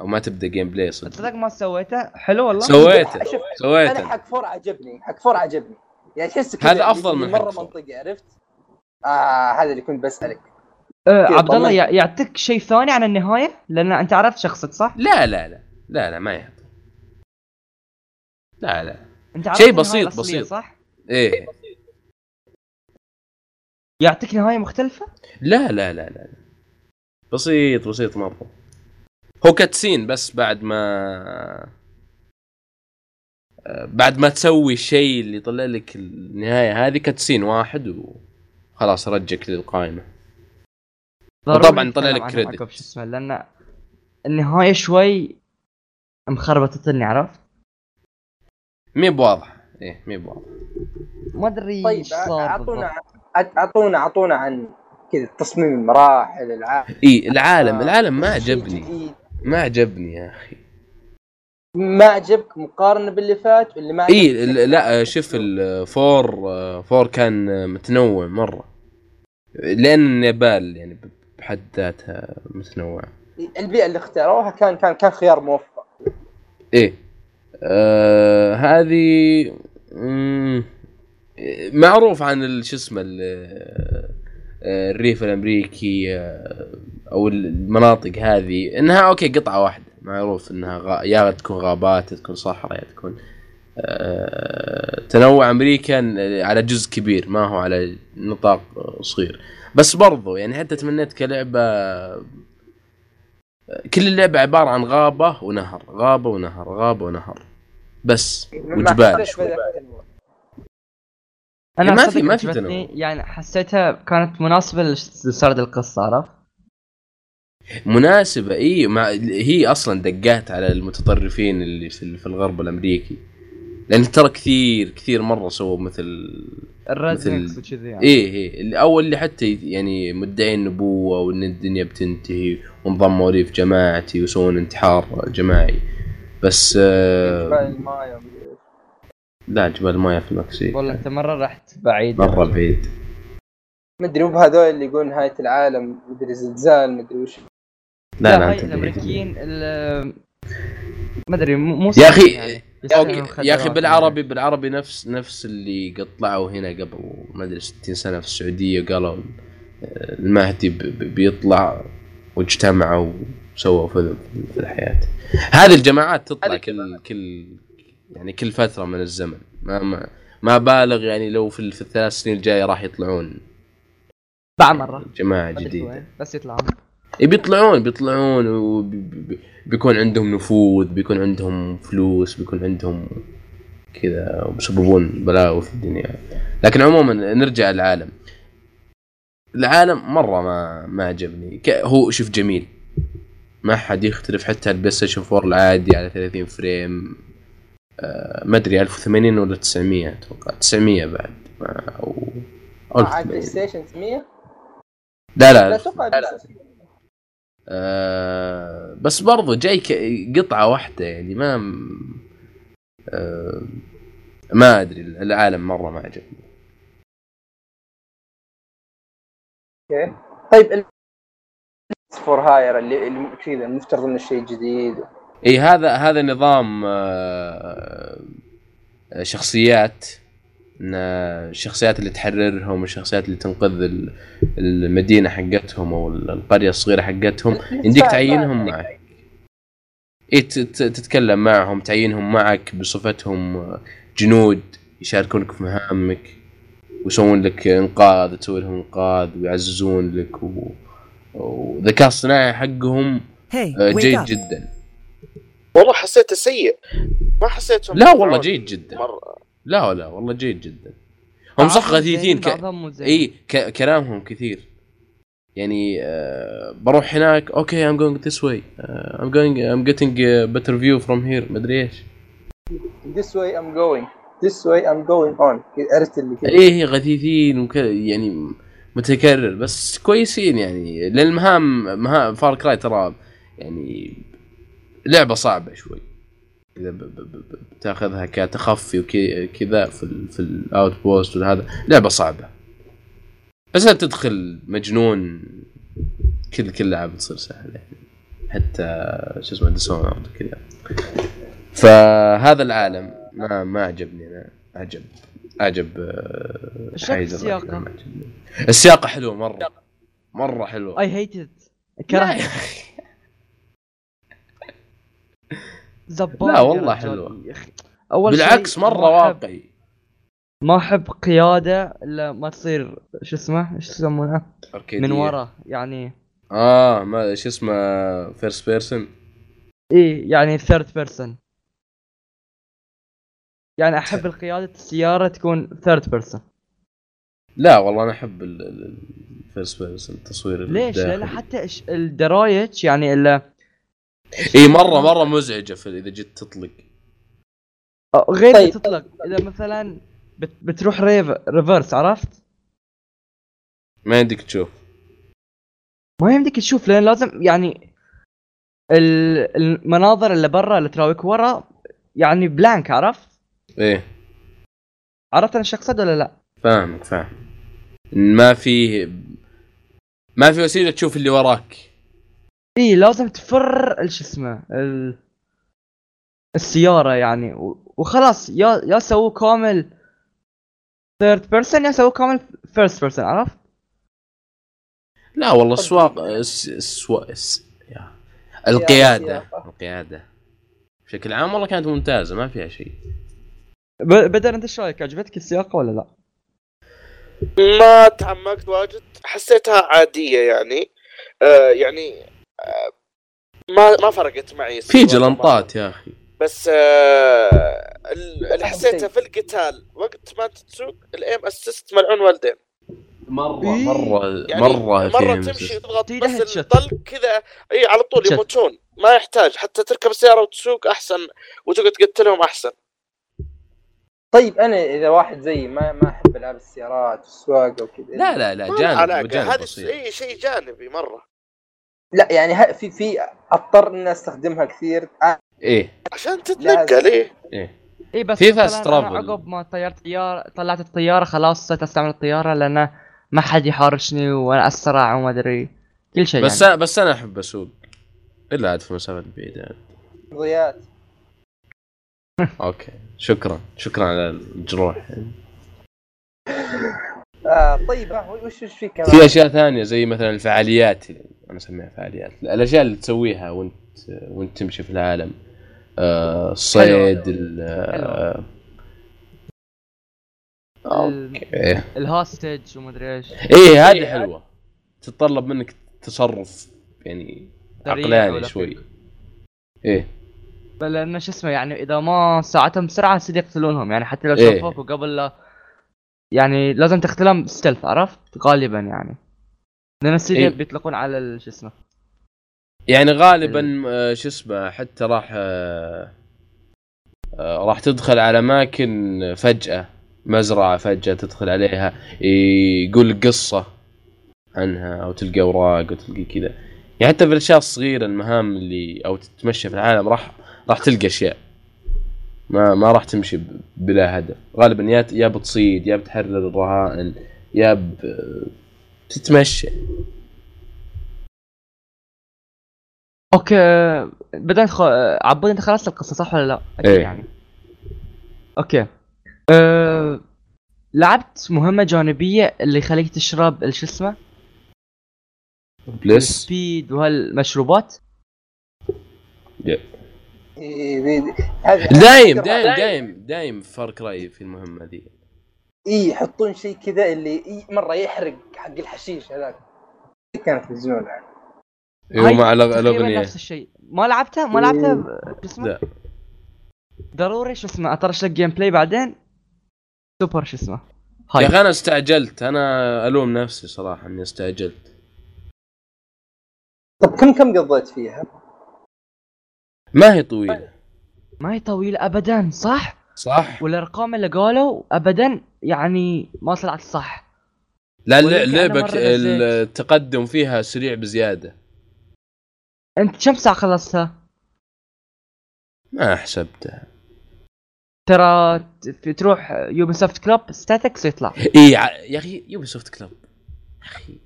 أو ما تبدأ gameplay صدق تصدق ما سويته؟ حلو والله؟ سويته شوف أنا سويته حق four عجبني حق four عجبني يعني تحس كذا هذا أفضل اللي من مرة. منطقي عرفت؟ آه هذا اللي كنت بسألك آه عبد الله يعطيك شيء ثاني عن النهاية؟ لأن أنت عرفت شخصك صح؟ لا لا لا لا لا ما يحط لا لا. أنت شيء عرفت بسيط- النهاية الأصلية، بسيط. صح؟ إيه. يعطيك نهاية مختلفة؟ لا لا لا لا بسيط بسيط مره هو كاتسين بس بعد ما آه، بعد ما تسوي الشيء اللي يطلع لك النهاية. هذه كاتسين واحد وخلاص رجك للقائمة. نتكلم طلع لك credit. شو اسمه لأن النهاية شوي مخربطتني عرفت؟ مي بواضح إيه مي بواضح ما أدري طيب اعطونا. اعطونا اعطونا عن كذا تصميم المراحل العالم إي العالم العالم ما عجبني. ما عجبني يا أخي ما عجبك مقارنة باللي فات واللي ما إي لا شوف ال four آه، four كان متنوع مرة لأن النيبال يعني بحد ذاتها متنوعه البيئة اللي اختاروها كان كان كان خيار موفق. إيه. آه هذه معروف عن شو اسمه آه، الريف الأمريكي آه، أو المناطق هذه إنها okay قطعة واحدة. معروف إنها غا... يا تكون غابات يا تكون صحراء يا تكون آه، تنوع أمريكا على جزء كبير ما هو على نطاق صغير. بس برضو يعني حتى تمنيت كلعبة كل اللعبة عبارة عن غابة ونهر غابة ونهر غابة ونهر بس وجبال شوي. أنا ما في- ما في تنوع. يعني حسيتها كانت مناسبة لسرد القصة عرفت؟ مناسبة إي مع هي أصلا دقات على المتطرفين اللي في في الغرب الأمريكي لأن ترى كثير كثير مرة سووا مثل ال rednecks مثل- وكذي يعني. إيه إيه. اللي اول اللي حتى يعني مدعين نبوة وإن الدنيا بتنتهي وانضموا لي في جماعتي ويسوون انتحار جماعي. بس آه جبال إيش. لا جبال الماية في المكسيك. والله أنت مرة رحت بعيد. مرة بعيد. مدري مو بهذول اللي يقولون نهايه العالم مدري زلزال مدري وش. لا لا بعيد. الأمريكيين ال- ما أدري مو يا سهل يعني. يا أخي يعني. بالعربي بالعربي نفس نفس اللي قطلعوا هنا قبل ما أدري 60 سنة في السعودية وقالوا المهدي ب- ب- بيطلع واجتمعوا وسووا فيلم في الحياة. هذه الجماعات تطلع كل كل يعني كل فترة من الزمن. ما ما ما بالغ يعني لو في, الثلاث سنين الجاية راح يطلعون بعد مره جماعة جديدة. بس يطلعون. بيطلعون بيطلعون وبيكون عندهم نفوذ بيكون عندهم فلوس بيكون عندهم كذا وبيسببون بلاوي في الدنيا. لكن عموما نرجع للعالم. العالم مرة ما ما عجبني. هو شوف جميل. ما حد يختلف حتى ال PlayStation 4 العادي على 30 frame. آه ما أدري 1080 ولا 900 أتوقع. 900 بعد. أو أو على ال Play 1080. Station 100 لا لا. لا أتوقع ال PlayStation آه بس برضو جاي قطعة واحدة يعني ما آه ما أدري العالم مرة ما عجبني. okay. طيب for hire اللي اللي كذا المفترض إنه شيء جديد. إي هذا هذا نظام آه شخصيات. إن الشخصيات اللي تحررهم الشخصيات اللي تنقذ ال- المدينة حقتهم أو القرية الصغيرة حقتهم يمديك تعينهم معك. اي ت- ت- تتكلم معهم تعينهم معك بصفتهم جنود يشاركونك في مهامك ويسوون لك إنقاذ تسوي لهم إنقاذ ويعززون لك و... وذكاء الصناعي حقهم آه، جيد. جدا. والله حسيته سيء. ما حسيتهم لا والله جيد جدا. مرة. لا لا والله جيد جدا. هم صح غثيثين ك... إي ك... كلامهم كثير. يعني آه بروح هناك okay I'm going this way. uh, I'm going I'm getting a better view from here. مدري إيش. This way I'm going. This way I'm going on. كذا عرفت اللي كذا. إيه غثيثين وك... يعني متكرر بس كويسين يعني. لأن المهام مهام Far Cry ترى يعني لعبة صعبة شوي. إذا. بتاخذها كتخفي وكذا في. في ال outpost وهذا لعبة صعبة. بس لا تدخل مجنون كل كل لعبة تصير سهلة. حتى شو اسمه Dishonored وكذا. فهذا العالم ما ما عجبني أنا. عجب عجب حيز عجبني. السياقة حلوة مرة. مرة حلوة. اي hate it لا. زبال لا والله. حلوة. يا أخي أول بالعكس مرة واقعي ما أحب قيادة إلا ما تصير شو اسمه إيش يسمونها. من ورا يعني آه ما شو اسمه first person إيه يعني third person يعني أحب القيادة السيارة تكون third person لا والله أنا أحب ال first person التصوير ليش؟ لأن الداخلي. حتى إش- الدرايج يعني إلا إي مرة مرة مزعجة في إذا جيت تطلق غير طيب. تطلق إذا مثلا بت بتروح rev reverse عرفت؟ ما يمديك تشوف ما يمديك تشوف لأن لازم يعني ال- المناظر اللي برا اللي تراويك ورا يعني blank عرفت؟ إيه عرفت أنا شو اقصد ولا لا؟ فاهمك فاهم ما في ما في وسيلة تشوف اللي وراك اي لازم تفر ال- شو اسمه ال... السيارة يعني و- وخلاص يا يا سووا كامل third person يا سووا كامل first person عرفت؟ لا والله السواق الس- السوا... الس... يا. القيادة. القيادة بشكل عام والله كانت ممتازة ما فيها شيء ب- بدر أنت إيش رأيك عجبتك السياقة ولا لا؟ ما تعمقت واجد حسيتها عادية يعني آه يعني ما ما فرقت معي في جلنطات يا أخي. بس آه ال- اللي حسيته في القتال وقت ما تسوق ال aim assist ملعون والدين مرة إيه. مرة يعني مرة مرة تمشي تضغط بس. الطلق كذا اي على طول. يموتون. ما يحتاج حتى تركب السياره وتسوق أحسن وتقعد تقتلهم أحسن. طيب أنا إذا واحد زيي ما ما أحب ألعاب السيارات والسواقة وكذا. لا لا لا جانب جانب بسيط. اي شيء جانبي مرة. لا يعني ه- في في اضطر اني استخدمها كثير. إيه. عشان تتنقل إيه. إيه اي بس في أنا travel. عقب ما طيرت طيارة طلعت الطيارة خلاص صرت أستعمل الطيارة لأن ما حد يحارشني وأنا أسرع وما أدري. كل شيء بس يعني. بس أنا أحب أسوق. إلا عاد في مسافات بعيدة. يعني. أوكي. شكرا. شكرا على الجروح. آه طيب وش وش في كمان؟ في أشياء ثانية زي مثلا الفعاليات. أنا اسميها فعاليات الاشياء اللي تسويها وانت وانت تمشي في العالم آه، الصيد ال آه، okay. ال hostage وما أدري إيش. إيه هذه حلوة. تتطلب منك تصرف يعني عقلاني شوي. إيه. لأن شو اسمه يعني إذا ما ساعتهم بسرعة يصير يقتلونهم. يعني حتى لو إيه. شافوك وقبل لا يعني لازم تقتلهم stealth عرفت؟ غالبا يعني. لأن يصير إيه. بيطلقون على شو اسمه؟ يعني غالبا آه، شو اسمه حتى راح آه، آه، راح تدخل على أماكن فجأة مزرعة فجأة تدخل عليها يقول قصة عنها أو تلقى أوراق وتلقى كذا. يعني حتى في الأشياء الصغيرة المهام اللي أو تتمشى في العالم راح راح تلقى أشياء. ما ما راح تمشي بلا هدف. غالبا يا يا بتصيد يا بتحرر الرهائن يا ب... تتمشى. okay بدنا خ... عبود أنت خلصت القصة صح ولا لا؟ أكيد إيه. يعني. okay. أه... لعبت مهمة جانبية اللي يخليك تشرب شو اسمه؟ plus speed وهالمشروبات. دايم دايم دايم دايم فرق رأيي في المهمة ذي. إي يحطون شيء كذا اللي إيه مرة يحرق حق الحشيش هذاك. كانت مجنونه يعني أيوه مع الاغنيه نفس الشيء. ما لعبتها؟ ما لعبتها ب- شو اسمه؟ لا. ضروري شو اسمه أطرش لك gameplay بعدين. سوبر شو اسمه؟ يا هاي أخي أنا استعجلت. أنا ألوم نفسي صراحة إني استعجلت. طب كم كم قضيت فيها؟ ما هي طويلة. ما هي طويلة ابدا صح؟ صح؟ والأرقام اللي قالوا ابدا يعني ما طلعت صح. لا ولكن أنا اللعبه مرة ك- نزلت. التقدم فيها سريع بزيادة. أنت كم ساعة خلصتها؟ ما حسبتها. ترى تروح يوبي سوفت club statistics يطلع اي يا أخي يوبي سوفت club يا أخي.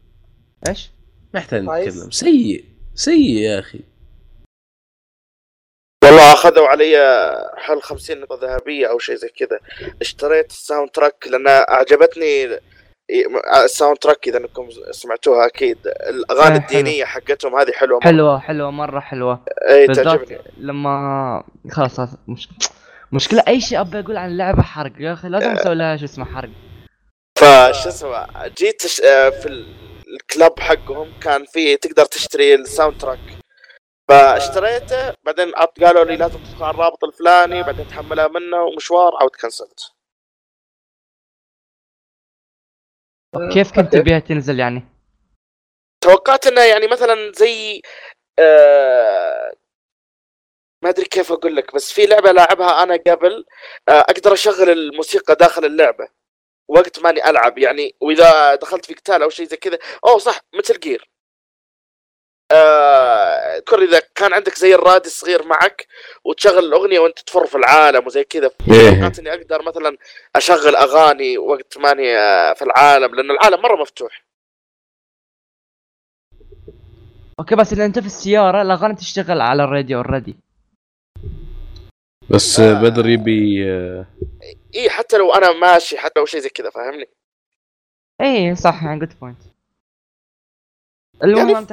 إيش؟ ما يحتاج. نتكلم. سيء. سيء يا أخي. والله أخذوا علي حول 50 نقطة ذهبية أو شيء زي كذا. اشتريت ال soundtrack لأن أعجبتني ال soundtrack إذا أنكم سمعتوها أكيد. الأغاني آه، حلو. الدينية حقتهم هذه حلوة مرة. حلوة حلوة مرة حلوة. اي تعجبني. لما خلاص مش مشكلة أي شيء أبي أقول عن اللعبة حرق. يا أخي لازم أسوي لها شو اسمه حرق. فش اسمه جيت. آه، في ال- ال club حقهم كان في تقدر تشتري ال soundtrack. فاشتريته بعدين قالوا لي لازم تدخل على الرابط الفلاني بعدين تحملها منه ومشوار عاود كنسلت كيف كنت تبيها تنزل يعني؟ توقعت إنه يعني مثلا زي آه ما أدري كيف أقول لك بس في لعبة لاعبها أنا قبل آه أقدر أشغل الموسيقى داخل اللعبة وقت ماني ألعب يعني وإذا دخلت في قتال أو شيء زي كذا. أوه صح مثل gear آه كل إذا كان عندك زي الراديو الصغير معك وتشغل الأغنية وأنت تفر في العالم وزي كذا إيه. توقعت إني أقدر مثلا أشغل أغاني وقت ماني آه، في العالم لأن العالم مرة مفتوح أوكي بس إذا أنت في السيارة الأغاني تشتغل على الراديو already بس آه. بدر يبي آه، اي حتى لو أنا ماشي حتى لو شيء زي كذا فاهمني اي صح يعني جود بوينت المهم يعني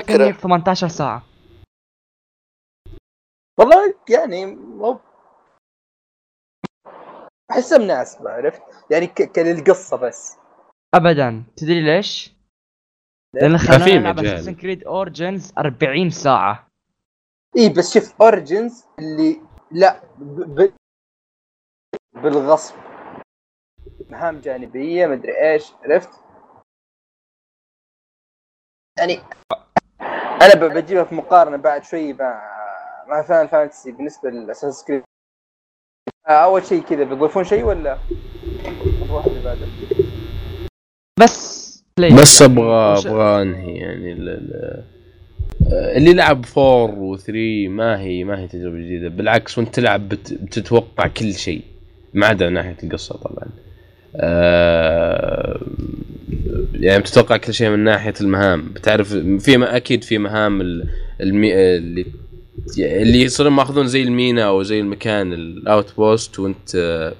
تقريبا. مني 18 ساعة والله يعني مو احسها مناسبة عرفت؟ يعني ك- كالقصة بس ابدا تدري ليش؟ لأن خلاني العب مجال. اساسن كريد اورجنز 40 ساعة اي بس شوف Origins اللي لا ب... ب... بالغصب مهام جانبية مدري إيش عرفت؟ يعني أنا ب- بجيبها في مقارنة بعد شوي مع مع فاينل فانتسي بالنسبة ل Assassin's Creed أول شيء كذا بيضيفون شيء ولا؟ نروح اللي بعده بس بس أبغى أبغى أنهي يعني ال- ال- اللي لعب 4 و3 ما هي ما هي تجربة جديدة. بالعكس وانت تلعب بت- بتتوقع كل شيء. ما عدا ناحية القصة طبعا. آه، يعني بتتوقع كل شيء من ناحية المهام. بتعرف في أكيد في مهام ال- المي... اللي اللي يصيرون ماخذون زي المينا أو زي المكان ال outpost وأنت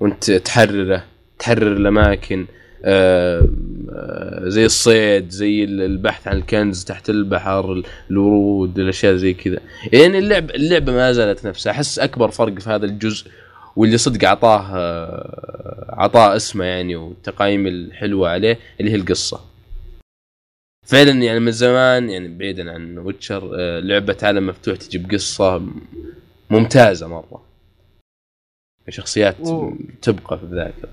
وأنت تحرره تحرر الأماكن. آه، آه، زي الصيد زي ال- البحث عن الكنز تحت البحر ال- الورود الأشياء زي كذا. يعني اللعب اللعبة ما زالت نفسها. أحس أكبر فرق في هذا الجزء واللي صدق اعطاه اعطاه اسمه يعني والتقايم الحلوة عليه اللي هي القصة. فعلا يعني من زمان يعني بعيدا عن ويتشر آه، لعبة عالم مفتوح تجيب قصة ممتازة مرة. شخصيات و- تبقى في الذاكره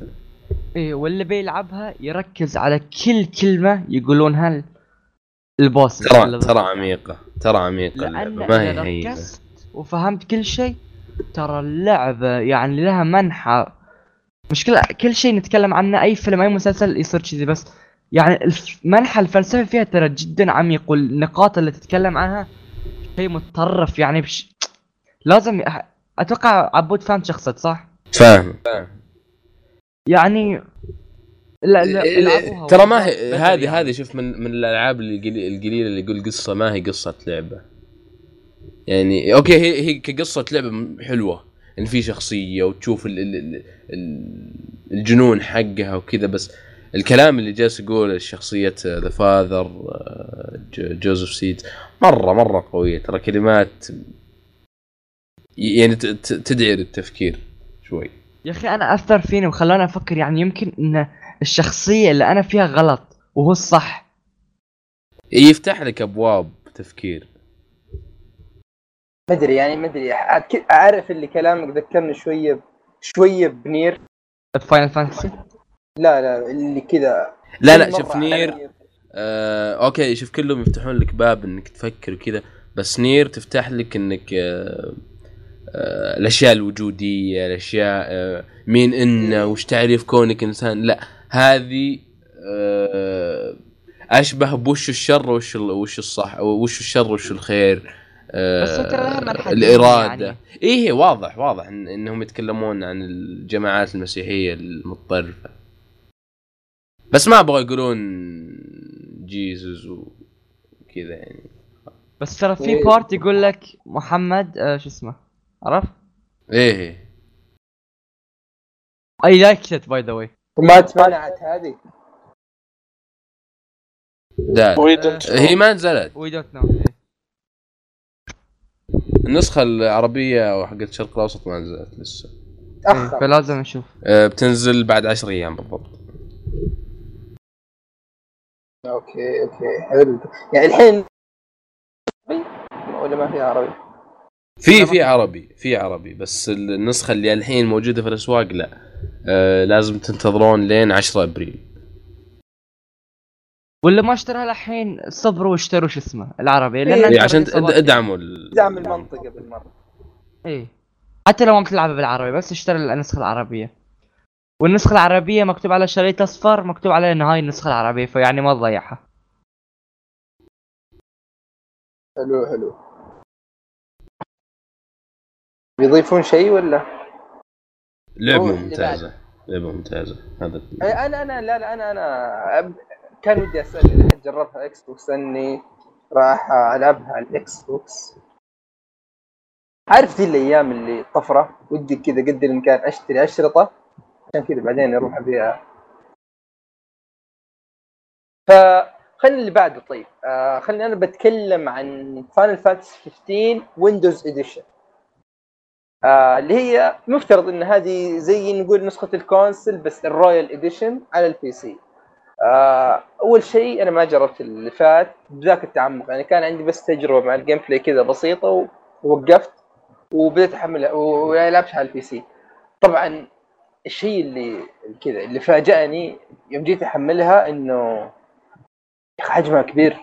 إيه واللي بيلعبها يركز على كل كلمة يقولونها ال- البوس. ترى ترى. عميقة ترى عميقة اللعبة ما هي. ركزت وفهمت كل شيء ترى اللعبة يعني لها منحى مشكلة كل شيء نتكلم عنه أي فيلم أي مسلسل يصير كذي بس يعني الف- منحى الفلسفي فيها ترى جدا عميق والنقاط اللي تتكلم عنها شيء متطرف يعني بش... لازم أتوقع عبود فهمت شخصك صح؟ فاهم يعني لا لا إيه، العبوها ترى ما هي هذه. هذه شوف من من الألعاب القليلة اللي يقول قصة ما هي قصة لعبة يعني أوكي هي هي كقصة لعبة حلوة. إن في شخصية وتشوف ال ال ال ال الجنون حقها وكذا بس الكلام اللي جالس يقوله شخصية ذا Father جوزيف سيد مرة مرة قوية. ترى كلمات يعني تدعي للتفكير شوي. يا أخي أنا أثر فيني وخلاني أفكر يعني يمكن إن الشخصية اللي أنا فيها غلط وهو الصح. يفتح لك أبواب تفكير. ما أدري يعني ك- أعرف اللي كلامك ذكرني شوية شوية بنير. فاينل فانتسي لا لا اللي كذا. لا لا شوف نير آه أوكي شوف كلهم يفتحون لك باب إنك تفكر وكذا بس نير تفتح لك إنك آه آه الأشياء الوجودية الأشياء آه مين أنا وش تعريف كونك إنسان. لا هذه آه أشبه بوش الشر وش ال- وش الصح وش الشر وش الخير. آه بس ترى لها منحتين الإرادة. يعني. إيه واضح واضح إن إنهم يتكلمون عن الجماعات المسيحية المتطرفة. بس ما أبغى يقولون جيزوس وكذا يعني. بس ترى في إيه. بارت يقول لك محمد آه شو اسمه عرفت؟ إيه اي لايك ات باي ذا واي وما تمنعت هذه. دال We don't know. هي ما نزلت. وي دونت نو النسخة العربية أو حقت الشرق الأوسط ما نزلت لسه. تأخر. فلازم نشوف. آه، بتنزل بعد 10 أيام بالضبط. okay okay حلو. يعني الحين ولا ما في عربي؟ في في عربي في عربي بس النسخة اللي الحين موجودة في الأسواق لا. آه لازم تنتظرون لين 10 أبريل. ولا ما اشتراها الحين صبروا واشتروا شو اسمه العربي؟ لأن إيه، عشان ادعموا ال- دعم المنطقة بالمرة. إيه. حتى لو ما بتلعبها بالعربي بس اشتري النسخة العربية. والنسخة العربية مكتوب على شريط أصفر مكتوب عليه انه هاي النسخة العربية فيعني ما تضيعها. حلو حلو. بيضيفون شيء ولا؟ لعبة ممتازة. لعبة ممتازة. هذا إيه، أنا أنا لا لا أنا أنا كان ودي أسأل جربها إكس بوكس لأني راح ألعبها على الإكس بوكس عارف ذي الأيام اللي طفرة؟ ودي كذا قد الامكان أشتري أشرطة عشان كذا بعدين أروح ابيعها فخلينا اللي بعده طيب. آه خليني أنا بتكلم عن فاينل فانتسي 15 ويندوز edition آه اللي هي مفترض إن هذه زي نقول نسخة ال console بس ال royal edition على ال PC أول شيء أنا ما جربت اللي فات بذاك التعمق. يعني كان عندي بس تجربة مع ال gameplay كذا بسيطة ووقفت وبديت احملها ولعبتها على ال PC طبعا الشيء اللي كذا اللي فاجأني يوم جيت أحملها إنه حجمها كبير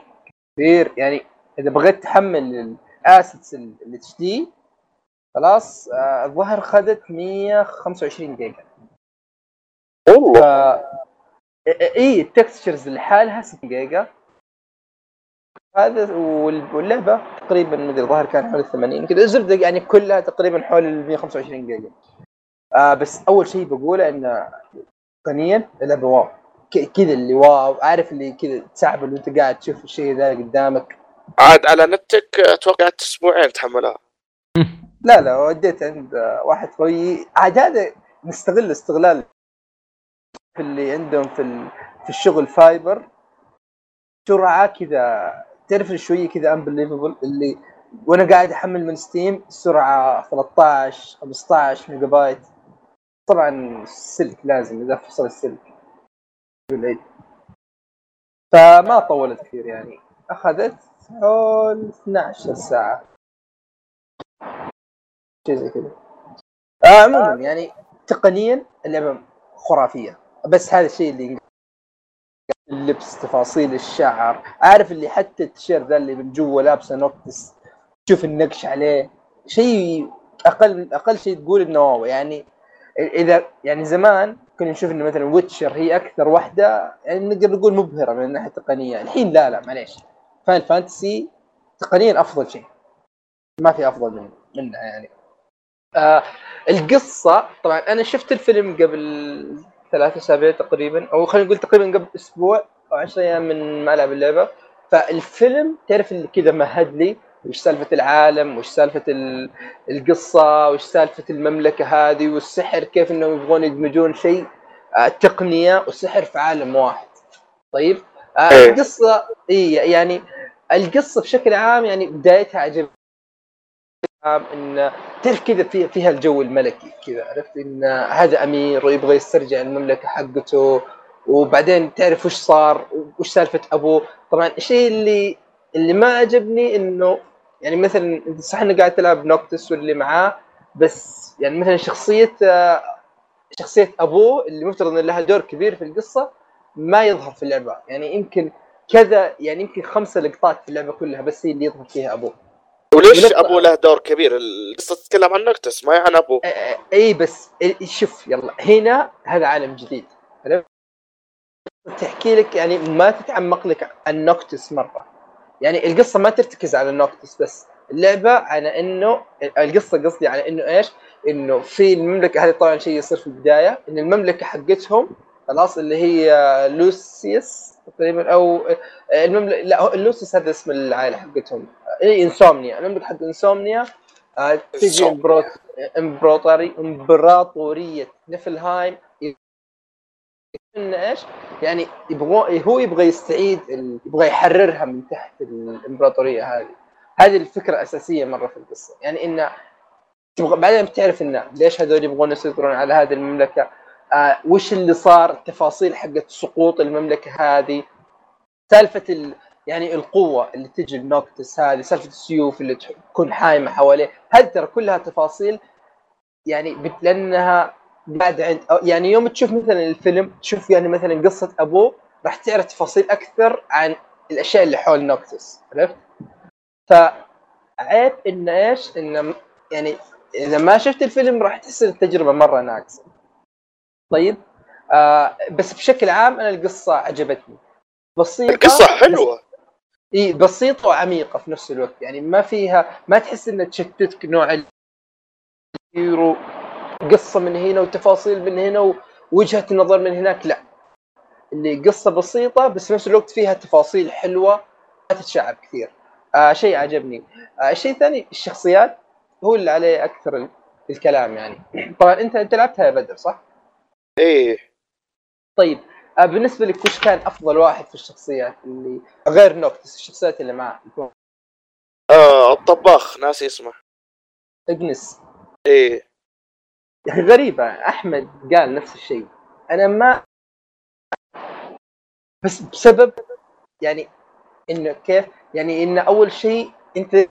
كبير. يعني إذا بغيت تحمل ال assets ال HD خلاص آه، الظاهر خذت 125 جيجا والله. اي ال textures لحالها 6 جيجا هذا وال- واللعبة تقريبا مدري الظاهر كان حول 80 كذا الزبده يعني كلها تقريبا حول ال 125 جيجا. آه بس أول شيء بقوله انه تقنيا اللعبة wow. كذا اللي wow عارف اللي كذا تسحب وأنت قاعد تشوف الشيء ذا قدامك. عاد على نتك أتوقع أسبوعين تحملها. لا لا وديت عند واحد خويي عاد هذا نستغل استغلال في اللي عندهم في في الشغل fiber سرعة كذا تعرف شوية كذا unbelievable اللي وأنا قاعد أحمل من ستيم سرعة 13 15 ميجا بايت طبعا السلك لازم إذا فصل السلك بالعيد فما طولت كثير يعني. أخذت حول 12 ساعة. شيء زي كذا. آه عموما يعني تقنيا اللعبة خرافية. بس هذا الشيء اللي اللبس تفاصيل الشعر. عارف اللي حتى التيشيرت ذا اللي من جوا لابسه نوكتس تشوف النقش عليه. شيء أقل أقل شيء تقول إنه wow. يعني اذا يعني زمان كنا نشوف إنه مثلا ويتشر هي أكثر واحدة يعني نقدر نقول مبهرة من الناحية التقنية. الحين لا لا معليش. فاينل فانتسي تقنيا أفضل شيء. ما في أفضل من منها يعني. آه القصة طبعا أنا شفت الفيلم قبل ثلاثة أسابيع تقريبا أو خلينا نقول تقريبا قبل أسبوع أو 10 أيام من ما العب اللعبة. فالفيلم تعرف اللي كذا مهد لي وش سالفة العالم وش سالفة ال- القصة وش سالفة المملكة هذه والسحر كيف إنهم يبغون يدمجون شيء آه، تقنية وسحر في عالم واحد. طيب؟ آه، إيه. القصة اي يعني القصة بشكل عام يعني بدايتها عجب إن تعرف كذا فيها فيها الجو الملكي كذا عرفت؟ إن هذا أمير ويبغى يسترجع المملكة حقته وبعدين تعرف وش صار وش سالفة أبوه. طبعا الشيء اللي اللي ما عجبني إنه يعني مثلا صح انك قاعد تلعب نوكتس واللي معاه بس يعني مثلا شخصية شخصية أبوه اللي مفترض ان لها دور كبير في القصة ما يظهر في اللعبة. يعني يمكن كذا يعني يمكن خمسة لقطات في اللعبة كلها بس هي اللي يظهر فيها أبوه. وليش ولسه- أبوه له دور كبير؟ القصة تتكلم عن نوكتس ما هي عن ابوه أي بس شوف يلا. هنا هذا عالم جديد؟ تحكي لك يعني ما تتعمق لك عن نوكتس مرة. يعني القصة ما ترتكز على النوكتس بس. اللعبة على إنه القصة قصدي على إنه إيش؟ إنه في المملكة هذه طبعا شيء يصير في البداية. إن المملكة حقتهم خلاص اللي هي لوسيوس تقريبا أو المملكة لا هو لوسيوس هذا اسم العائلة حقتهم. اي انسومنيا المملكه حق انسومنيا آه، تجي امبراطوري امبراطورية نفلهايم ان إيش؟ يعني يبغى هو يبغى يستعيد ال- يبغى يحررها من تحت الامبراطورية هذه. هذه الفكرة الأساسية مرة في القصة. يعني إنه تبغى بعدين بتعرف إنه ليش هذول يبغون يسيطرون على هذه المملكة؟ آه وش اللي صار؟ التفاصيل حقت سقوط المملكة هذه. سالفة ال... يعني القوة اللي تجي النوكتس هذه سالفة السيوف اللي تكون حايمة حواليه هذه ترى كلها تفاصيل يعني لأنها بعد عند يعني يوم تشوف مثلا الفيلم تشوف يعني مثلا قصة أبوه راح تعرف تفاصيل أكثر عن الأشياء اللي حول نوكتس عرفت؟ فعيب إن إيش؟ إن يعني إذا ما شفت الفيلم راح تحس التجربة مرة ناقصة. طيب آه بس بشكل عام أنا القصة عجبتني. بسيطة القصة حلوة إي بسيطه وعميقه في نفس الوقت. يعني ما فيها ما تحس إنها تشتتك نوع ال hero قصة من هنا وتفاصيل من هنا ووجهه نظر من هناك لا. اللي قصة بسيطة بس في نفس الوقت فيها تفاصيل حلوة ما تتشعب كثير. آه شيء عجبني. آه الشيء الثاني الشخصيات هو اللي عليه أكثر ال- الكلام يعني. طبعا أنت أنت لعبتها يا بدر صح؟ إيه. طيب بالنسبة لك وش كان أفضل واحد في الشخصيات اللي غير نوكتس الشخصيات اللي معه آه الطباخ ناسي اسمه. إجنس. إيه. يا أخي غريبة أحمد قال نفس الشيء. أنا ما بس بسبب يعني إنه كيف يعني إنه أول شيء أنت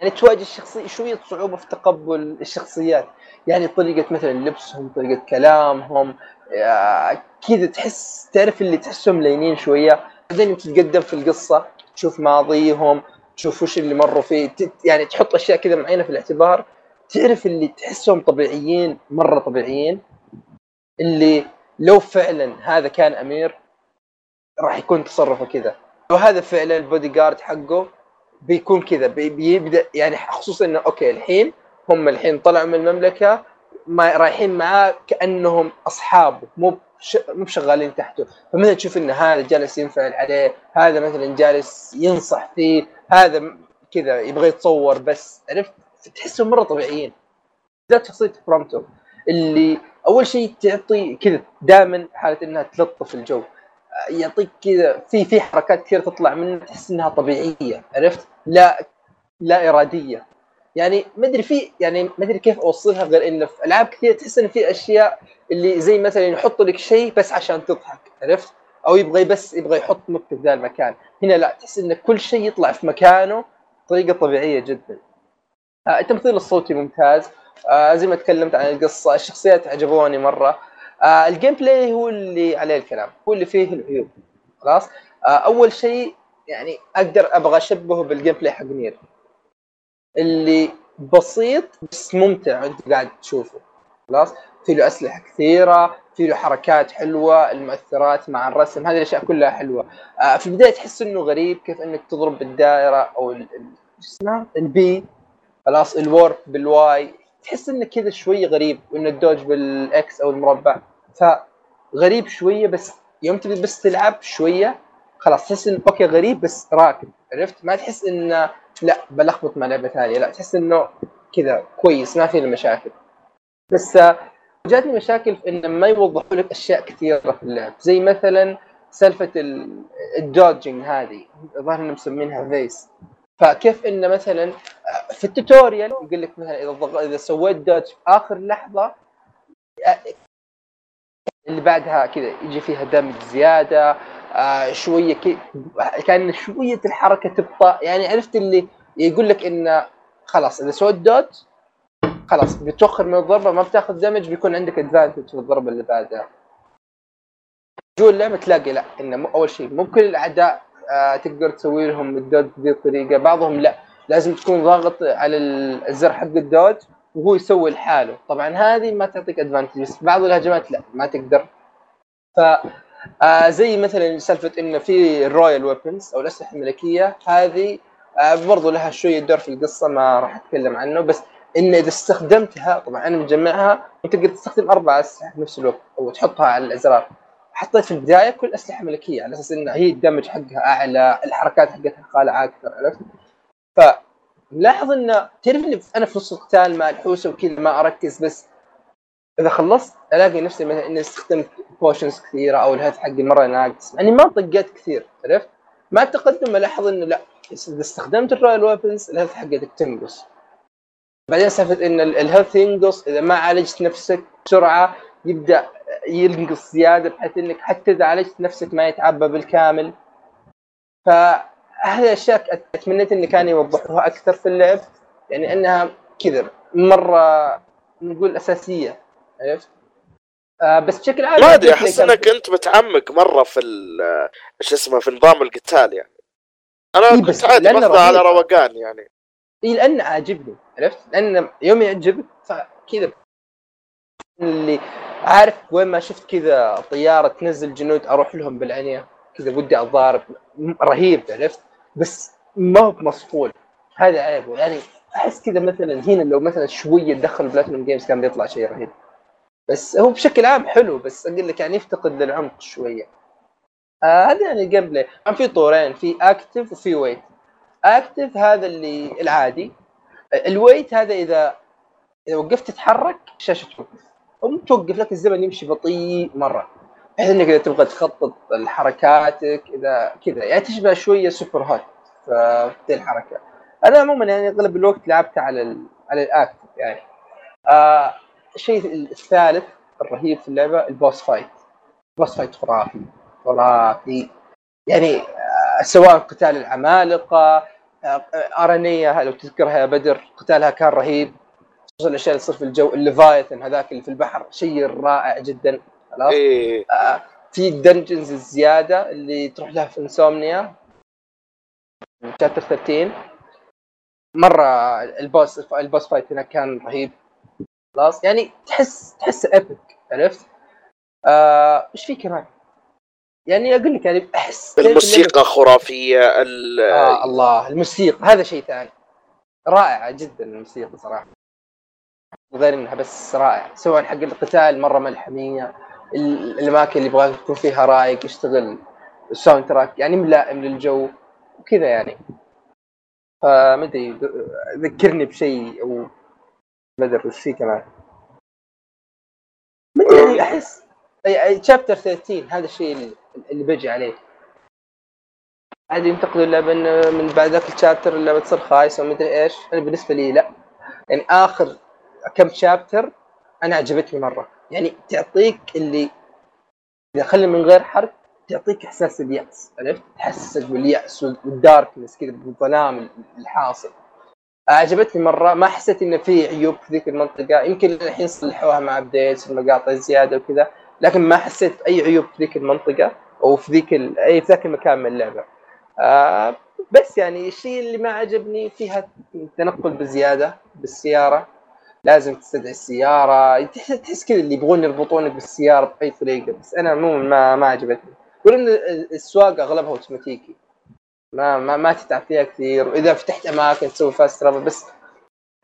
يعني تواجه الشخصية شوية صعوبة في تقبل الشخصيات. يعني طريقة مثلا لبسهم طريقة كلامهم آه، كذا تحس تعرف اللي تحسهم لينين شوية. بعدين تتقدم في القصة تشوف ماضيهم تشوف وش اللي مروا فيه يعني تحط أشياء كذا معينة في الاعتبار. تعرف اللي تحسهم طبيعيين مرة طبيعيين. اللي لو فعلا هذا كان أمير راح يكون تصرفه كذا. لو هذا فعلا البودي جارد حقه بيكون كذا بي- بيبدأ يعني خصوصا إنه okay الحين هم الحين طلعوا من المملكة ما رايحين معاه كأنهم اصحابه مو مو بشغالين تحته. فمثلا تشوف ان هذا جالس ينفعل عليه هذا مثلا جالس ينصح فيه هذا كذا يبغى يتصور بس عرفت؟ تحسهم مرة طبيعيين. ذات شخصية برامتو اللي أول شيء تعطي كذا دائما حالة إنها تلطف الجو. يعطيك كذا في في حركات كثير تطلع منه تحس إنها طبيعية عرفت؟ لا لا إرادية. يعني ما أدري في يعني ما أدري كيف اوصلها غير إنه في ألعاب كثير تحس إن في أشياء اللي زي مثلا يحط لك شيء بس عشان تضحك عرفت؟ أو يبغى بس يبغى يحط نكته في ذا المكان. هنا لا تحس إن كل شيء يطلع في مكانه بطريقة طبيعية جدا. آه التمثيل الصوتي ممتاز. آه زي ما تكلمت عن القصة الشخصيات عجبوني مرة. آه ال gameplay هو اللي عليه الكلام هو اللي فيه العيوب خلاص؟ آه أول شيء يعني أقدر أبغى أشبهه بال gameplay حق نير. اللي بسيط بس ممتع وانت قاعد تشوفه خلاص؟ في له أسلحة كثيرة في له حركات حلوة المؤثرات مع الرسم هذه الأشياء كلها حلوة. آه في البداية تحس إنه غريب كيف إنك تضرب بالدائرة أو اسمها؟ ال B خلاص؟ ال warp بال Y تحس إنه كذا شوي غريب وإنه ال dodge بال X أو المربع. فغريب شوية بس يوم تبي بس تلعب شوية خلاص تحس انه okay غريب بس راكب عرفت ما تحس انه لا بلخبط مع لعبة ثانية لا تحس إنه كذا كويس ما في مشاكل بس آه، جاتني مشاكل في انه ما يوضحوا لك أشياء كثيرة في اللعب زي مثلا سالفة ال- dodging هذه الظاهر إنهم مسمينها phase فكيف انه مثلا آه، في ال tutorial يقول لك مثلا إذا. إذا سويت dodge في آخر لحظة آه، اللي بعدها كذا يجي فيها damage زيادة آه شوية كي... كأن شوية الحركة تبطأ. يعني عرفت اللي يقول لك انه خلاص إذا سويت dodge خلاص بتوخر من الضربة ما بتاخذ damage بيكون عندك advantage في الضربة اللي بعدها. جوا اللعبة تلاقي لا إنه أول شيء مو كل الأعداء آه تقدر تسوي لهم ال dodge بذي الطريقة بعضهم لا. لازم تكون ضاغط على ال- الزر حق ال dodge وهو يسوي لحاله. طبعا هذه ما تعطيك advantage بس بعض الهجمات لا ما تقدر. ف آه زي مثلا سالفة إنه في ال royal weapons أو الأسلحة الملكية هذه آه برضو لها شوية دور في القصة ما راح أتكلم عنه. بس ان إذا استخدمتها طبعا أنا مجمعها وتقدر تستخدم أربع أسلحة في نفس الوقت أو تحطها على الإزرار. حطيت في البداية كل أسلحة ملكية على أساس انها هي ال damage حقها أعلى الحركات حقتها خالعة أكثر عرفت؟ ملاحظ انه تعرف اني أنا في نص القتال مع الحوسة وكذا ما أركز بس إذا خلصت ألاقي نفسي مثلا إني استخدمت potions كثيرة أو ال health حقي مرة ناقص يعني ما طقيت كثير عرفت؟ مع التقدم ألاحظ إنه لا إذا استخدمت ال royal weapons ال health حقتك تنقص بعدين سالفة إن ال- ال health ينقص إذا ما عالجت نفسك بسرعة يبدأ ينقص زيادة بحيث إنك حتى إذا عالجت نفسك ما يتعبى بالكامل فهذه اشياء أت- أتمنيت ان كانوا يوضحوها أكثر في اللعب يعني أنها كذا مرة نقول أساسية عرفت؟ آه بس بشكل عام ما أدري أحس كان- انك انت متعمق مرة في إيش اسمه في نظام القتال يعني أنا إيه كنت عادي باخذها على. روقان يعني إي لأنه عاجبني عرفت؟ لأن يوم يعجبك فكذا اللي عارف وين ما شفت كذا طيارة تنزل جنود أروح لهم بالعنية كذا ودي أضارب رهيب عرفت؟ بس ما هو مصقول هذا عيبه يعني أحس كذا مثلا هنا لو مثلا شوية دخل بلاتينوم جيمز كان بيطلع شيء رهيب. بس هو بشكل عام حلو بس أقول لك يعني يفتقد للعمق شوية. آه هذا يعني ال gameplay كان في طورين في active وفي wait active هذا اللي العادي. ال wait هذا إذا إذا وقفت تتحرك الشاشة توقف. أو توقف لك الزمن يمشي بطيء مرة. بحيث إنك إذا تبغى تخطط لحركاتك إذا كذا. يعني تشبه شوية سوبر هوت في الحركة. أنا عموما يعني أغلب الوقت لعبت على ال على ال active يعني. آه الشيء الثالث الرهيب في اللعبة ال boss fight. ال boss fight خرافي خرافي. يعني آه سواء قتال العمالقة آه، آرانيا لو تذكرها يا بدر قتالها كان رهيب. خصوصا الأشياء اللي تصير في الجو الليفايثن هذاك اللي في البحر شيء رائع جدا. خلاص؟ إيه. آه، في ال dungeons الزياده اللي تروح لها في انسومنيا chapter 13 مرة ال boss ال boss fight هناك كان رهيب. خلاص؟ يعني تحس تحس epic عرفت؟ آه، إيش في كمان؟ يعني أقول لك يعني أحس الموسيقى خرافية ال- آه الله الموسيقى. هذا شيء ثاني. رائعه جدا الموسيقى صراحة. غير إنها بس رائعه سواء حق القتال مرة ملحمية. الأماكن اللي يبغى يكون فيها رايق يشتغل ال soundtrack يعني ملائم للجو وكذا يعني. فما أدري ذكرني بشيء أو أدري وش في كمان. ما أدري يعني أحس chapter 13 هذا الشيء اللي- بجي عليه. عادي ينتقدوا اللعبه انه من بعد ذاك ال chapter اللعبه تصير خايسه وما أدري إيش. أنا بالنسبة لي لا. يعني آخر كم chapter أنا عجبتني مرة. يعني تعطيك اللي إذا خلي من غير حرق تعطيك إحساس اليأس عرفت؟ تحسسك باليأس وال darkness كذا بالظلام الحاصل. عجبتني مرة ما حسيت انه في عيوب في ذيك المنطقة يمكن الحين صلحوها مع updates المقاطع الزيادة وكذا لكن ما حسيت اي عيوب في ذيك المنطقة أو في ذيك ال... أي في ذاك المكان من اللعبة. آه بس يعني الشيء اللي ما عجبني فيها تنقل بزياده بالسيارة لازم تستدعي السيارة. تحس كذا اللي يبغون يربطونك بالسيارة بأي طريقة بس أنا عموما ما ما عجبتني. ولان السواقة أغلبها أوتوماتيكي. ما ما ما تتعب فيها كثير. وإذا فتحت أماكن تسوي فاست ترافل بس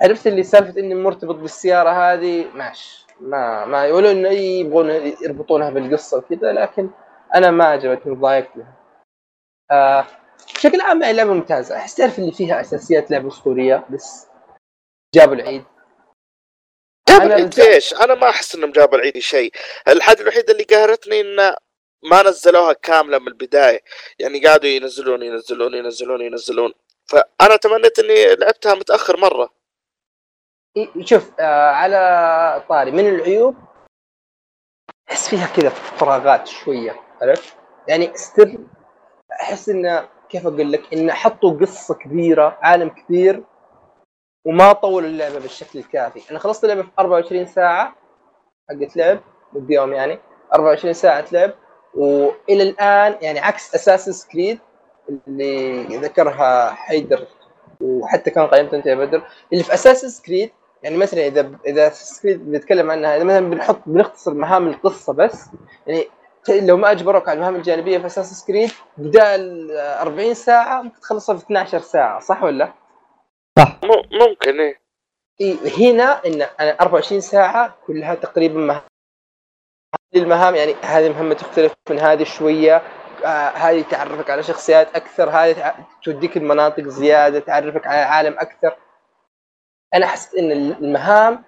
عرفت اللي سالفة إني مرتبط بالسيارة هذه؟ ماشي. ما ما ولو إنه يبغون يربطونها بالقصة وكذا لكن أنا ما عجبتني ضايقت لها. آه بشكل عام لعبة ممتازة. أحس تعرف اللي فيها أساسيات لعبة أسطورية بس جابوا العيد. العيد إيش؟ أنا ما أحس إنهم جابوا العيد شيء، الحاجة الوحيده اللي قهرتني إنه ما نزلوها كاملة من البداية، يعني قعدوا ينزلون ينزلون ينزلون ينزلون، فأنا تمنيت إني لعبتها متأخر مرة. شوف آه على طاري من العيوب أحس فيها كذا فراغات شوية عرفت؟ يعني ستيل أحس انه كيف أقول لك انه حطوا قصة كبيرة عالم كبير وما طولوا اللعبة بالشكل الكافي، أنا خلصت اللعبة في 24 ساعة حقت لعب مديهم يعني. 24 ساعة لعب. وإلى الآن يعني عكس اساسن كريد اللي ذكرها حيدر وحتى كان قائمته أنت يا بدر. اللي في اساسن كريد يعني مثلا إذا إذا كريد بنتكلم عنها إذا مثلا بنحط بنختصر مهام القصة بس يعني لو ما أجبروك على المهام الجانبية في أساس كريد بدال 40 ساعة ممكن تخلصها في 12 ساعة صح ولا؟ م- ممكن إيه. إيه هنا إن أنا 24 ساعة كلها تقريبا مهام المهام يعني هذه مهمه تختلف من هذه شوية آه هذه تعرفك على شخصيات أكثر هذه توديك المناطق زيادة تعرفك على عالم أكثر. أنا حسيت إن المهام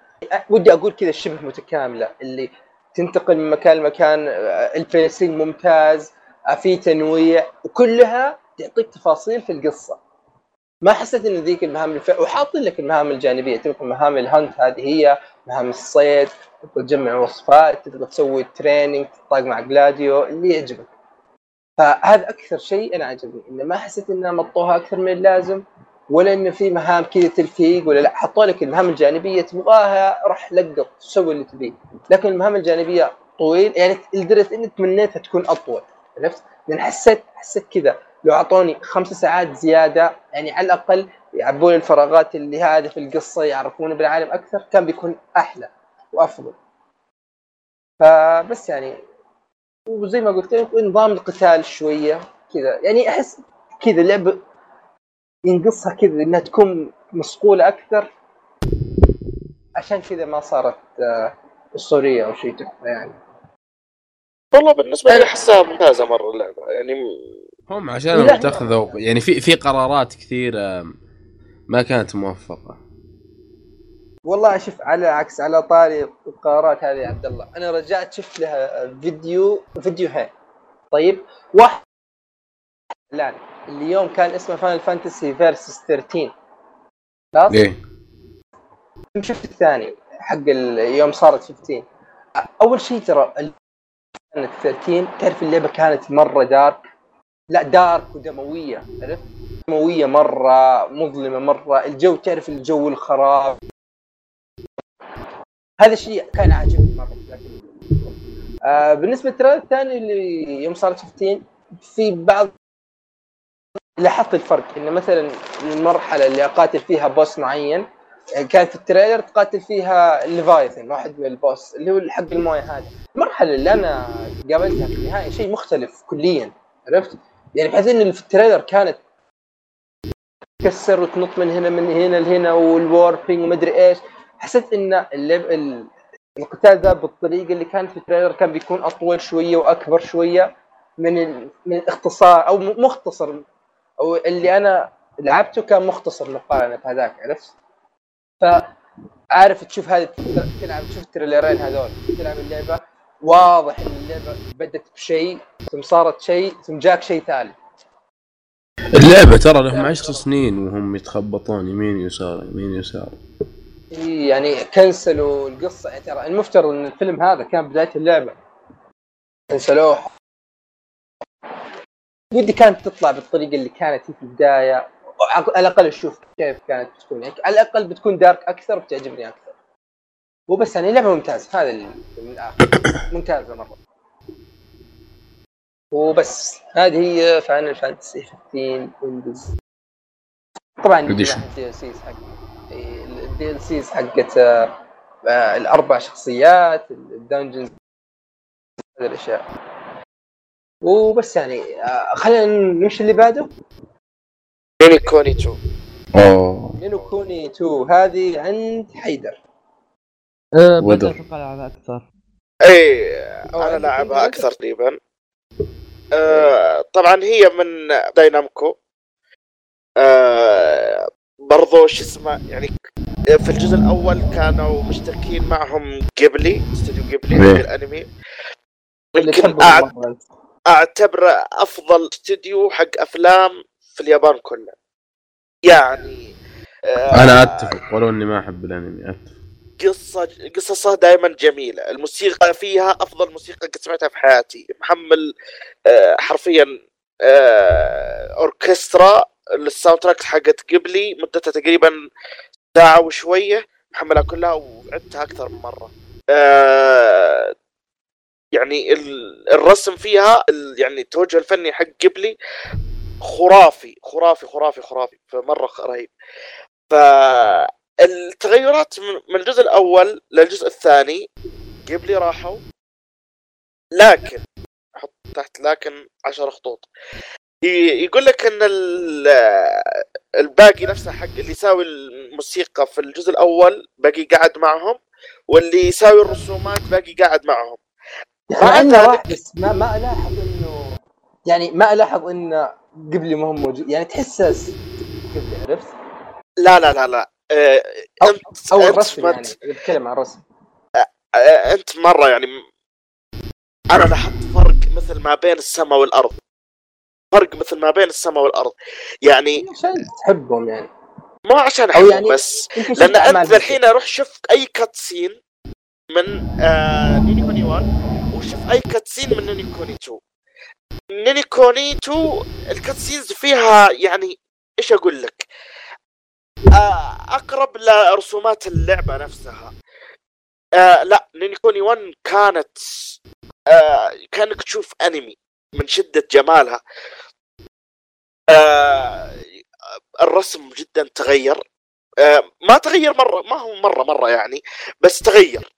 ودي أقول كذا شبه متكاملة اللي تنتقل من مكان لمكان آه، الفيسين ممتاز آه، في تنويع وكلها تعطيك تفاصيل في القصة. ما حسيت إن ذيك المهام الف... وحاطين لك المهام الجانبية تبقى مهام الهنت هذه هي مهام الصيد تبغى تجمع وصفات تبغى تسوي تريننج تطاق مع جلاديو اللي يعجبك. فهذا أكثر شيء أنا عجبني إنه ما حسيت انها مطوها أكثر من اللازم ولا إنه في مهام كذا تلفيق ولا لا. حطوا لك المهام الجانبية تبغاها روح لقط سوي اللي تبيه. لكن المهام الجانبية طويل يعني لدرجه اني تمنيتها تكون أطول عرفت؟ لأن حسيت حسيت كذا. لو أعطوني خمس ساعات زيادة يعني على الأقل يعبون الفراغات اللي هذه في القصة يعرفون بالعالم أكثر كان بيكون أحلى وأفضل. فبس يعني وزي ما قلت لك نظام القتال شوية كذا. يعني أحس كذا لعبه ينقصها كذا إنها تكون مصقولة أكثر. عشان كذا ما صارت آه، أسطورية أو شيء يعني. والله بالنسبة لي أحسها ممتازة مرة اللعبة. يعني هم عشان. اتخذوا يعني في في قرارات كثيرة ما كانت موفقة. والله شوف على عكس على طاري القرارات هذه يا عبد الله أنا رجعت شفت لها فيديو فيديوهين طيب واحد لا اليوم كان اسمه فاينل فانتسي فيرسس 13 خلاص؟ ليه؟ شفت الثاني حق يوم صارت 15 أول شيء ترى ال- كانت 13 تعرف اللعبة كانت مرة dark لا dark ودمويه عرفت؟ دمويه مرة مظلمة مرة الجو تعرف الجو الخراب. هذا الشيء كان عاجبني مرة آه بالنسبة لل trailer الثاني اللي يوم صارت 15 في بعض لاحظت الفرق. إن مثلا المرحلة اللي اقاتل فيها boss معين كان في ال trailer تقاتل فيها ليفايثن واحد من ال boss اللي هو حق الموية هذا. المرحلة اللي أنا قابلتها في النهاية شيء مختلف كليا عرفت؟ يعني بحيث إن في ال trailer كانت تكسر وتنط من هنا من هنا لهنا وال warping ومدري إيش حسيت إن اللعب ال- القتال ذا بالطريقة اللي كان في ال trailer كان بيكون أطول شوية وأكبر شوية من. من الاختصار أو مختصر أو اللي أنا لعبته كان مختصر مقارنة بهذاك عرفت؟ فعارف تشوف هذه تلعب تشوف التريلرين هذول تلعب اللعبة واضح إن اللعبة بدت بشيء ثم صارت شيء ثم جاك شيء ثالث اللعبة ترى لهم عشر سنين وهم يتخبطون يمين يسار يمين يسار. يعني كنسلوا القصة. يعني ترى المفترض إن الفيلم هذا كان بداية اللعبة. كنسلوه. ودي كانت تطلع بالطريقة اللي كانت في البداية. على الأقل أشوف كيف كانت بتكون. يعني على الأقل بتكون دارك أكثر بتعجبني أكثر. وبس يعني لعبه ممتازة هذا اللي من الآخر. ممتازة مرة. وبس هذه هي Final Fantasy 15 Windows طبعا. ال DLCs حق ال DLCs حقت آه، آه، الأربع شخصيات ال dungeons هذه الأشياء. وبس يعني آه، خلينا نمشي اللي بعده. Ni no Kuni 2 أوه. نينو كوني 2 هذه عند حيدر. أه. بدر لعبها أكثر إي أو أنا لاعبها أنت؟ أكثر تقريبا آه طبعا هي من داينامكو آه برضو شو اسمه يعني في الجزء الأول كانوا مشتركين معهم قبلي استوديو قبلي إيه. حق الانمي يمكن. أعتبره أفضل استوديو حق أفلام في اليابان كلها يعني آه أنا أتفق ولو إني ما أحب الأنمي أتفق قصة قصصها دائما جميلة. الموسيقى فيها أفضل موسيقى قد سمعتها في حياتي. محمل آه، حرفيا آه، أوركسترا. ال soundtrack حقت قبلي مدتها تقريبا ساعة وشوية. محملها كلها وعدتها أكثر من مرة. آه، يعني ال- الرسم فيها يعني التوجه الفني حق قبلي خرافي خرافي خرافي خرافي. فمرة رهيب. فالتغيرات من من الجزء الأول للجزء الثاني قبلي راحوا لكن حط تحت لكن عشر خطوط. يقول لك إن ال- الباقي نفسه حق اللي يساوي الموسيقى في الجزء الأول باقي قاعد معهم واللي يساوي الرسومات باقي قاعد معهم. مع ذلك- واحد بس ما ما ألاحظ إنه يعني ما ألاحظ إنه قبلي ما هو موجود يعني تحسه س- قبلي عرفت؟ لا لا لا لا. آه، انت أو الرسم يعني بتكلم عن الرسم. آه، أنت مرة يعني أنا لاحظت فرق مثل ما بين السماء والأرض. فرق مثل ما بين السماء والأرض. يعني عشان تحبهم يعني. مو عشان أو أحبهم يعني بس لأن أنت الحين روح شوف أي cutscene من آه Ni no Kuni 1 وشوف أي cutscene من Ni no Kuni 2 Ni no Kuni 2 ال cutscenes فيها يعني إيش أقول لك؟ آه أقرب لرسومات اللعبة نفسها. آه لا Ni no Kuni 1 كانت آه كأنك تشوف أنمي من شدة جمالها. آه الرسم جدا تغير. آه، ما تغير مرة ما هو مرة مرة يعني بس تغير.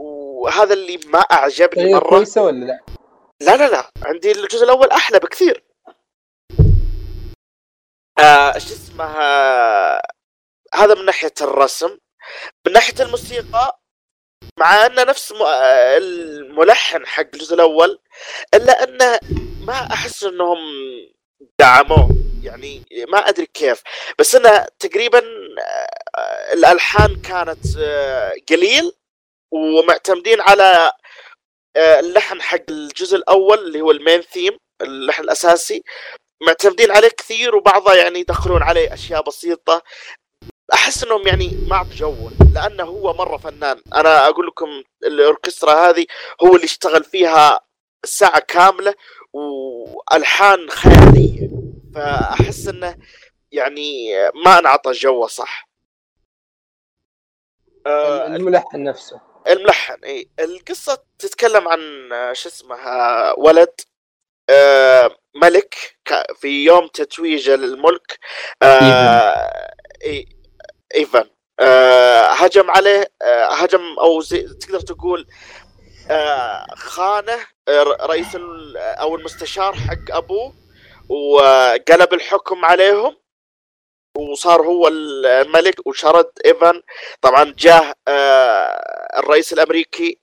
وهذا اللي ما أعجبني مرة. كويسة ولا لا؟ لا لا لا عندي الجزء الأول أحلى بكثير. آه، إيش اسمه هذا من ناحية الرسم. من ناحية الموسيقى مع انه نفس آه، الملحن حق الجزء الأول إلا انه ما أحس إنهم دعموه. يعني ما أدري كيف. بس إنه تقريبا آه، الألحان كانت قليل ومعتمدين على اللحن حق الجزء الأول اللي هو المين ثيم اللحن الأساسي. معتمدين عليه كثير وبعضها يعني يدخلون عليه أشياء بسيطة. أحس إنهم يعني ما اعطوا جو لأنه هو مرة فنان. أنا أقول لكم الأوركسترا هذه هو اللي اشتغل فيها ساعة كاملة وألحان خيالية. فأحس إنه يعني ما انعطى جوه صح. آه، الملحن نفسه. الملحن إي. القصة تتكلم عن آه، شو اسمه آه، ولد آه، ملك ك- في يوم تتويجه للملك آه، اي ايفان آه، هجم عليه آه، هجم أو زي تقدر تقول آه، خانه آه، رئيس ال- أو المستشار حق أبوه وقلب الحكم عليهم وصار هو الملك وشرد ايفان طبعا جاه آه، الرئيس الأمريكي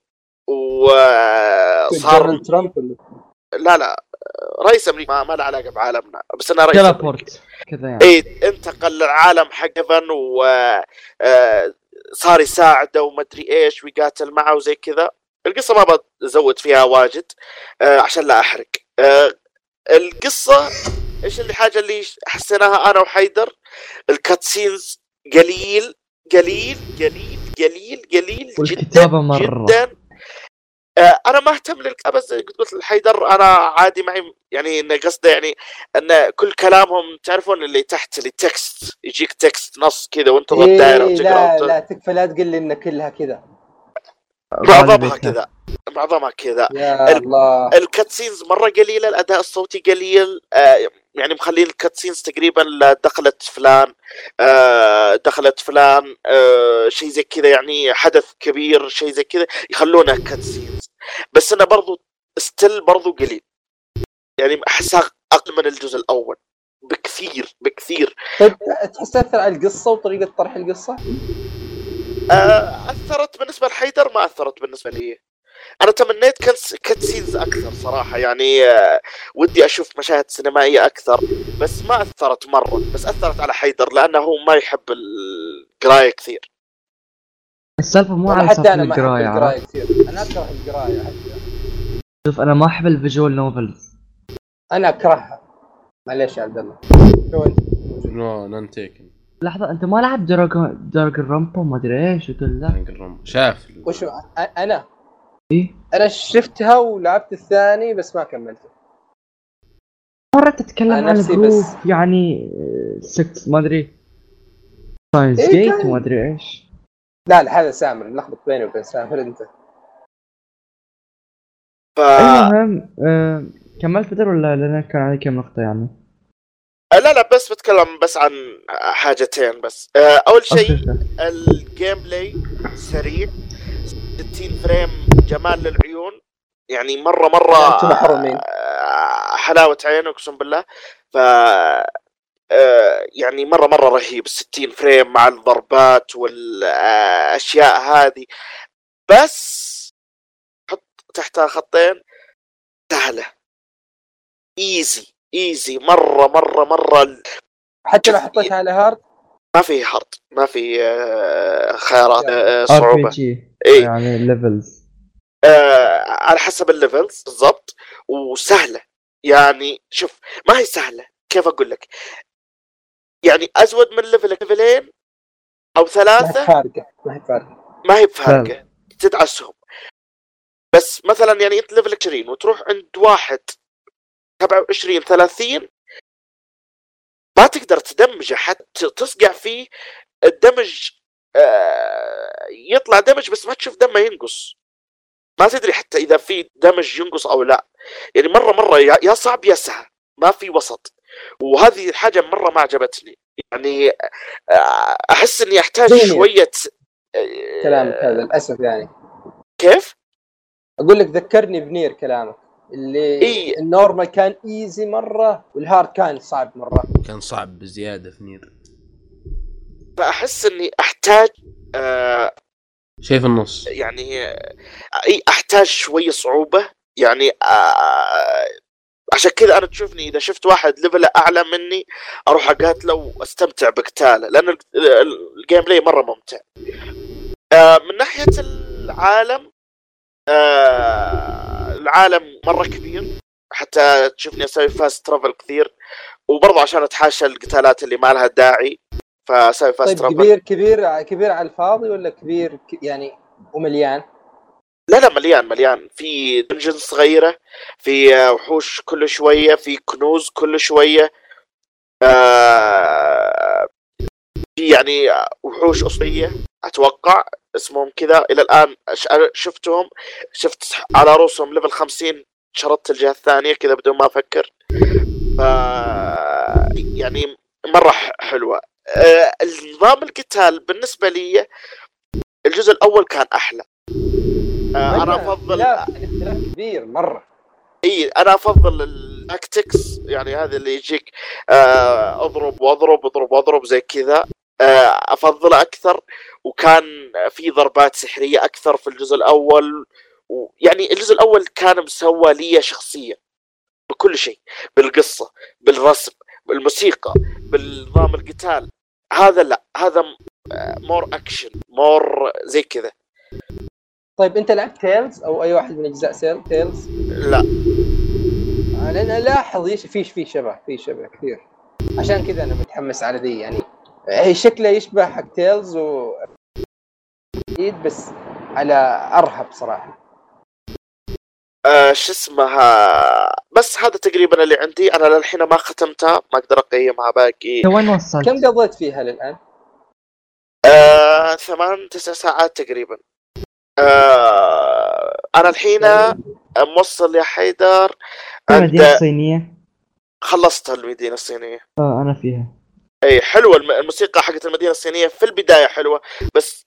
وصار دونالد ترامب ولا؟ لا لا رئيس أمريكا ما, له علاقة بعالمنا بس أنا رئيس. تلابورت كذا يعني إي انتقل للعالم حق ايفان وصار يساعده وما أدري إيش ويقاتل معه وزي كذا القصة ما بزود فيها واجد آه، عشان لا أحرق آه، القصة إيش اللي حاجة اللي حسيناها أنا وحيدر ال cutscenes قليل قليل قليل قليل قليل والكتابة جدا مرة. جدا آه، أنا ما أهتم للكتابه زي قلت قلت لحيدر أنا عادي معي يعني إن قصده يعني إن كل كلامهم تعرفون اللي تحت اللي text يجيك text نص كذا وأنت تضغط دائرة إيه وتقرأ لا لا تكفى لا تقول لي إن كلها كذا. معظمها. كذا معظمها كذا. يا ال- الله. ال cutscenes مرة قليلة الأداء الصوتي قليل آه، يعني مخلين ال cutscenes تقريبا دخلت فلان آه، دخلت فلان آه، شيء زي كذا يعني حدث كبير شيء زي كذا يخلونه cutscenes بس أنا برضو still برضو قليل. يعني احسها أقل من الجزء الأول. بكثير بكثير. طيب تحس تاثر على القصة وطريقة طرح القصة؟ آه، أثرت بالنسبة لحيدر ما أثرت بالنسبة لي. أنا تمنيت كنس cutscenes أكثر صراحة. يعني آه، ودي أشوف مشاهد سينمائية أكثر. بس ما أثرت مرة. بس أثرت على حيدر لأنه هو ما يحب القراية كثير. السالفة مو على حتى سالفة أنا ما أحب القراية؟ كثير. أنا أكره القراية حتى. شوف أنا ما أحب الفيجوال نوفلز. أنا أكرهها. معليش يا عبد الله. شو أنت؟ نو نون تيكن لحظة أنت ما لعبت دراجون دراجون رامبو ما أدري إيش وتقول لا. شاف. وش أ- أنا. إيه؟ أنا شفتها ولعبت الثاني بس ما كملته. مرة تتكلم عن نفسي الجروب يعني 6 ما أدري. Steins Gate وما أدري إيش. لا لا هذا سامر. نلخبط بيني وبين سامر أنت. ف المهم آه كملت بدر ولا لنا كان علي كم نقطة يعني؟ لا لا بس بتكلم بس عن حاجتين بس. آه، أول شيء. ال gameplay سريع. 60 frame جمال للعيون. يعني مرة مرة محرومين. آه، حلاوة عين أقسم بالله. ف آه، يعني مرة مرة رهيب 60 frame مع الضربات والأشياء هذه. بس حط تحتها خطين سهلة. easy easy مرة مرة مرة حتى لو حطيتها على hard ما في hard ما في آه، خيارات آه، ار صعوبة. بي جي إي. يعني levels آه على حسب ال levels بالضبط وسهلة. يعني شوف ما هي سهلة كيف أقول لك؟ يعني أزود من level ك level ين أو ما هي ثلاثة فارقة ما هي فارقة. ما هي بفارقة. تدعسهم بس مثلا يعني أنت level ك 20 وتروح عند واحد 27 30 ما تقدر تدمجه حتى تصقع فيه ال damage آه، يطلع damage بس ما تشوف دمه ينقص. ما تدري حتى إذا في damage ينقص أو لا. يعني مرة مرة يا صعب يا سهل. ما في وسط. وهذه الحاجة مرة ما عجبتني. يعني آه، أحس إني أحتاج دنيا. شوية آه، كلامك هذا للأسف يعني. كيف؟ أقول لك ذكرني ب NieR كلامك. اللي إي. ال normal كان easy مرة وال hard كان صعب مرة. كان صعب بزيادة في NieR. فأحس إني أحتاج آه شيء في النص. يعني آه، إي أحتاج شوية صعوبة. يعني آه عشان كذا أنا تشوفني إذا شفت واحد level أعلى مني أروح أقاتله وأستمتع بقتاله لأن ال- ال- ال gameplay مرة ممتع. آه من ناحية العالم آه العالم مرة كبير حتى تشوفني أسوي fast travel كثير وبرضه عشان أتحاشى القتالات اللي ما لها داعي فأسوي fast طيب travel كبير كبير كبير على الفاضي ولا كبير يعني ومليان لا لا مليان مليان. في dungeon صغيرة في وحوش كل شوية في كنوز كل شوية. آه، في يعني وحوش أصلية. أتوقع اسمهم كذا. إلى الآن شفتهم. شفت على رؤوسهم level 50 شردت الجهة الثانية كذا بدون ما أفكر. ف يعني مرة حلوة. آه، النظام القتال بالنسبة لي الجزء الأول كان أحلى. أنا افضل الاختلاف كبير مرة. إي أنا أفضل التاكتكس يعني هذا اللي يجيك آه، أضرب وأضرب أضرب وأضرب زي كذا. آه، افضله أكثر وكان في ضربات سحرية أكثر في الجزء الأول ويعني الجزء الأول كان مسوى لي شخصيه بكل شيء بالقصة بالرسم بالموسيقى بالنظام القتال. هذا لا هذا more action more زي كذا. طيب أنت لعبت تيلز أو أي واحد من أجزاء سيل Tales لا. لأن الاحظ في في شبه في شبه كثير. عشان كذا أنا متحمس على ذي يعني. هي شكله يشبه حق تيلز و أكيد بس على أرهب صراحة. آه شو اسمها؟ بس هذا تقريبا اللي عندي. أنا للحين ما ختمتها ما أقدر أقيمها باقي. وين وصلت؟ كم قضيت فيها للآن؟ آه ثمان تسع ساعات تقريبا. آه أنا الحين موصل يا حيدر. عند الصينية خلصت المدينة الصينية. آه أنا فيها. اي حلوة الم- الموسيقى حقت المدينة الصينية في البداية حلوة بس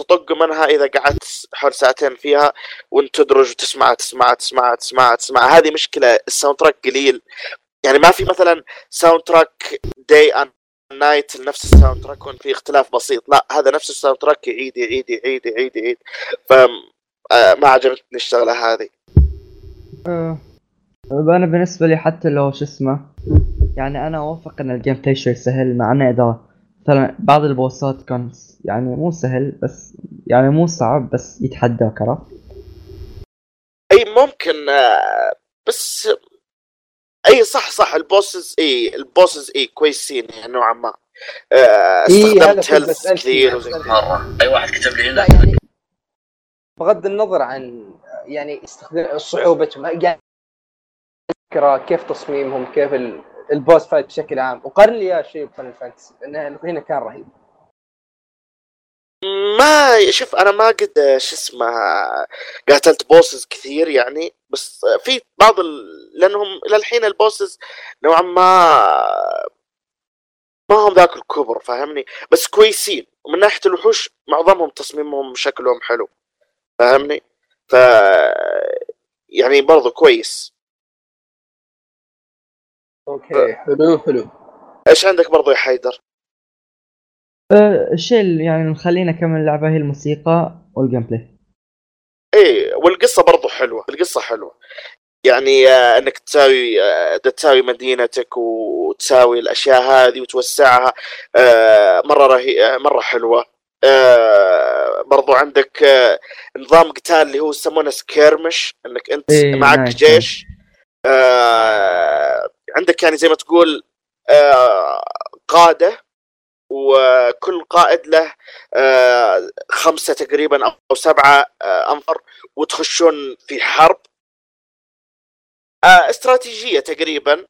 تطق منها إذا قعدت حول ساعتين فيها وانت تدرج وتسمعها تسمعها تسمعها تسمعها تسمعها هذه مشكلة ال soundtrack قليل. يعني ما في مثلا soundtrack day and night نفس ال soundtrack يكون في اختلاف بسيط لا هذا نفس ال soundtrack يعيد يعيد يعيد يعيد يعيد ف آه، ما عجبتني الشغلة هذه آه. أنا بالنسبة لي حتى لو شو اسمه يعني أنا أوافق إن ال gameplay شوي سهل مع إنه إذا مثلا بعض ال boss ات كان يعني مو سهل بس يعني مو صعب بس يتحداك عرفت؟ أي ممكن آه، بس اي صح صح. ال bosses اي ال bosses اي كويسين يعني نوعا ما. آه، إي، هذا استخدمت health كثير. وزي. مره أي واحد كتب لي لا هنا يعني بغض النظر عن يعني استخدام صعوبتهم يعني فكرة كيف تصميمهم كيف ال- ال boss fight بشكل عام. وقارن لي اياه شيء بفاينل فانتسي لأنه هنا كان رهيب. ما شوف أنا ما قد شو اسمه قاتلت bosses كثير يعني بس في بعض ال... لأنهم إلى الحين ال bosses نوعا ما ما هم ذاك الكبر فاهمني؟ بس كويسين ومن ناحية الوحوش معظمهم تصميمهم شكلهم حلو فاهمني؟ ف يعني برضو كويس. okay حلو حلو. إيش عندك برضو يا حيدر؟ الشيء اللي يعني مخليني اكمل اللعبة هي الموسيقى وال gameplay إيه والقصة برضو حلوة القصة حلوة. يعني آه، إنك تساوي آه، تساوي مدينتك وتساوي الأشياء هذه وتوسعها مرة رهي مرة حلوة. برضو عندك نظام قتال اللي هو يسمونه سكيرمش إنك أنت إيه، معك نايس، جيش. عندك يعني زي ما تقول قادة وكل قائد له آه خمسة تقريبا أو سبعة آه أنفر وتخشون في حرب. آه استراتيجية تقريبا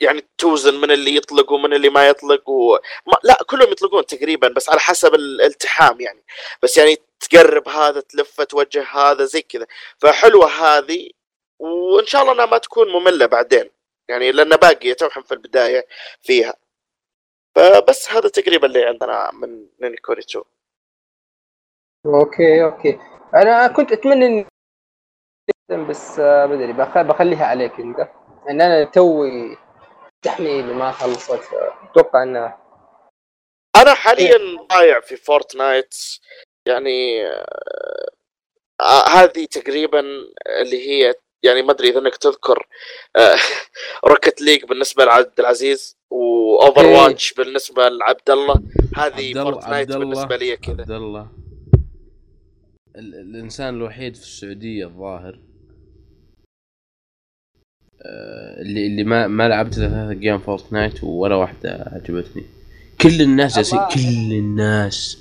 يعني توزن من اللي يطلق ومن اللي ما يطلق و... ما... لا كلهم يطلقون تقريبا بس على حسب الالتحام يعني. بس يعني تقرب هذا تلفه توجه هذا زي كذا. فحلوة هذه وإن شاء الله إنها ما تكون مملة بعدين. يعني لأن باقية تو حم في البداية فيها. فبس هذا تقريبا اللي عندنا من نيني كوري 2 okay okay. أنا كنت أتمنى إني بس آه، ما أدري بخ- بخليها عليك أنت. ان أنا توي تحميل وما خلصت. أتوقع انه أنا حاليا ضايع في فورتنايت يعني آه، آه، هذه تقريبا اللي هي يعني ما أدري إذا إنك تذكر آه، Rocket League بالنسبة لعبد العزيز. و Overwatch بالنسبة لعبد الله هذه Fortnite عبد الله- بالنسبة لي كذا. عبد الله ال- الإنسان الوحيد في السعودية الظاهر. آه، اللي اللي ما ما لعبت إلا ثلاث game فورتنايت ولا واحدة عجبتني. كل الناس الله. كل الناس.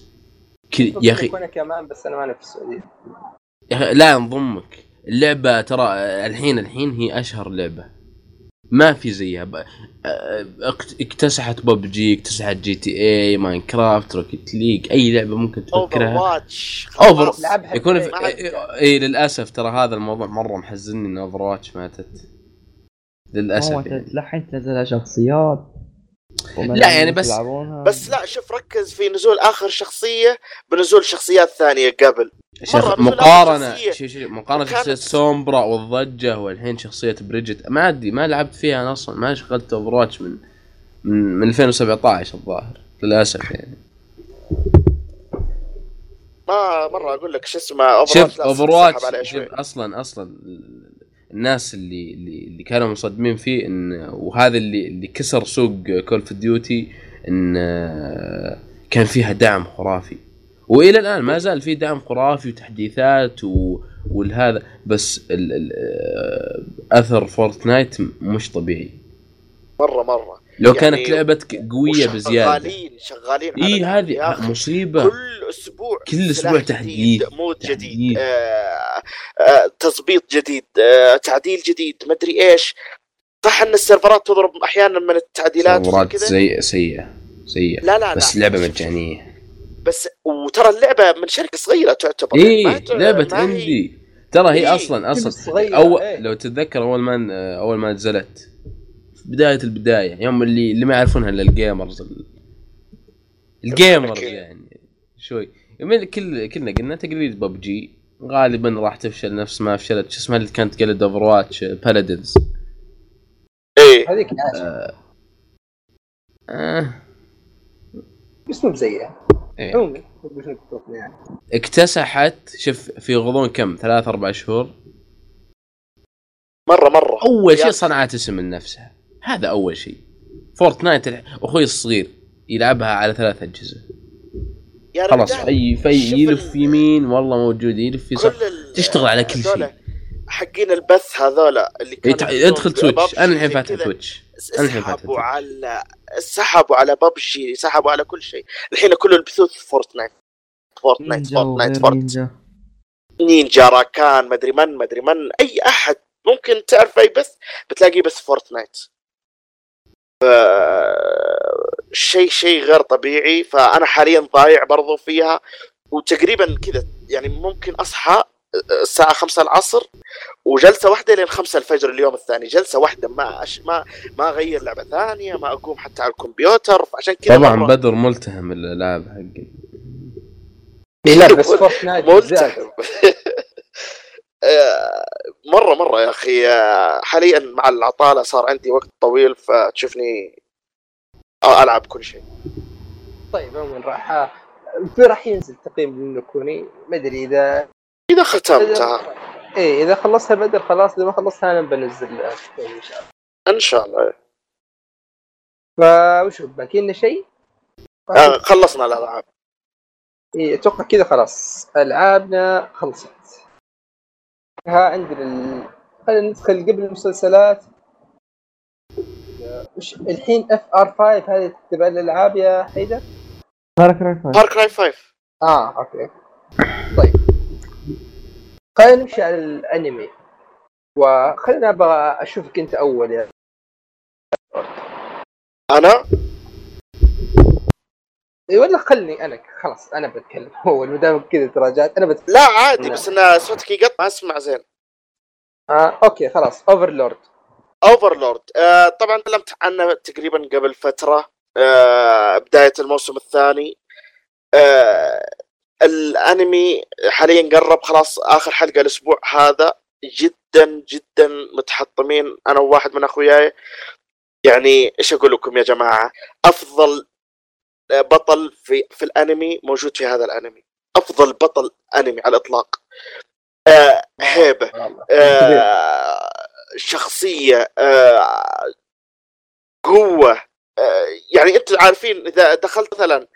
كل يا أخي أنا كمان بس أنا ماني في السعودية. يا أخي لا نضمك اللعبة ترى الحين الحين هي أشهر لعبة. ما في زيها. ب... آه، اكت- اكتسحت ببجي اكتسحت GTA Minecraft Rocket League أي لعبة ممكن اوفر تفكرها واتش أوفر- لعبها يكون في- ما عاد- في... اي للأسف ترى هذا الموضوع مرة محزنني إن Overwatch ماتت. للأسف يعني. الحين تنزل شخصيات. لا، يعني بس- يلعبونها. بس لا شوف ركز في نزول آخر شخصية بنزول شخصيات ثانية قبل مقارنة شخصية. شي شي مقارنة وكانت- شخصية سومبرا والضجة والحين شخصية بريجيت ما أدري ما لعبت فيها أنا أصلا ما شغلت Overwatch من من, من 2017 الظاهر للأسف يعني ما مرة أقول لك شو اسمه اوفر شوف اوفر أصلا أصلا الناس اللي اللي, كانوا مصدمين فيه إن وهذا اللي اللي كسر سوق Call of Duty إن آه، كان فيها دعم خرافي. وإلى الآن ما زال في دعم خرافي وتحديثات و... والهذا بس ال... ال... آه، أثر Fortnite مش طبيعي. مرة مرة. لو يعني كانت لعبة ك- قوية بزيادة. شغالين شغالين اي هذه. مصيبة. كل أسبوع كل جديد، تحديث، mode. جديد آه آه تظبيط جديد آه تعديل جديد مدري إيش. صح إن السيرفرات تضرب أحيانا من التعديلات كذا؟ سيئة سيئة سيئة. لا لا بس لا. لعبة مجانية. بس وترى اللعبة من شركة صغيرة تعتبر. إي لعبة indie ترى هي إيه، أصلا أصلا. صغيرة، اول إيه. لو تتذكر أول ما أول ما نزلت. بداية البداية يوم اللي اللي ما يعرفونها الا ال gamers ال- ال gamers. يعني شوي. من كل كلنا قلنا تقليد ببجي غالبا راح تفشل نفس ما فشلت شو اسمها اللي كانت تقلد Overwatch Paladins إيه. هذيك آه. بس مو بزيها. إيه. عموما يعني. اكتسحت شوف في غضون كم؟ ثلاث أربع شهور. مرة مرة. أول شيء صنعت اسم لنفسها هذا أول شيء. Fortnite الح- أخوي الصغير يلعبها على ثلاث أجهزة. يا خلاص أي في يلف يمين والله موجود يلف يسار. تشتغل على كل شيء. حقين البث هذولا اللي كانوا يتع- يدخلون ادخل Twitch أنا الحين فاتح. Twitch أنا الحين فاتح سحبوا Twitch. على سحبوا على ببجي سحبوا على كل شيء. الحين كل البثوث Fortnite Fortnite Fortnite Fortnite Ninja. نينجا راكان مدري من مدري من أي أحد. ممكن تعرف أي بث بتلاقيه بس فورتنايت. شيء شيء غير طبيعي. فأنا حاليا ضايع برضو فيها. وتقريبا كذا يعني ممكن أصحى الساعة خمسة العصر وجلسة واحدة لين خمسة الفجر اليوم الثاني. جلسة واحدة ما أش... ما ما أغير لعبة ثانية ما أقوم حتى على الكمبيوتر. فعشان كذا طبعا مرة بدر ملتهم الالعاب حقي. لا بس فورتنايت آه، مرة مرة يا أخي آه، حاليا مع العطالة صار عندي وقت طويل فتشوفني آه، ألعب كل شيء. طيب عموما راح في راح ينزل تقييم للنكوني. ما أدري إذا إذا ختمتها إيه إذا خلصتها بدر خلاص إذا ما خلصتها أنا بنزل إن شاء الله. إن شاء الله فوش باقي لنا شيء؟ آه، خلصنا الألعاب. إيه أتوقع كذا خلاص. ألعابنا خلصت. عندنا ال... خلينا ندخل قبل المسلسلات. وش الحين FR 5 هذه تبع الألعاب يا حيدر؟ Far Cry 5 Far Cry 5 آه okay. طيب. خلينا نمشي على الأنمي. وخلينا أبغى أشوفك أنت أول يا. أنا؟ اي ولا خلني أنا. خلاص أنا بتكلم. اول ما دام كذا تراجعت. أنا بتكلم لا عادي. بس ان صوتك يقطع ما أسمع زين. آه okay خلاص. Overlord Overlord آه طبعا تكلمت عنه تقريبا قبل فترة. آه بداية الموسم الثاني. آه الأنمي حاليا قرب خلاص آخر حلقة الأسبوع هذا. جدا جدا متحطمين أنا وواحد من أخوياي. يعني إيش أقول لكم يا جماعة؟ أفضل بطل في في الانمي موجود في هذا الانمي. أفضل بطل انمي على الإطلاق. آه هيبة. والله. آه، شخصية آه، قوة آه، يعني أنتم عارفين إذا دخلت مثلا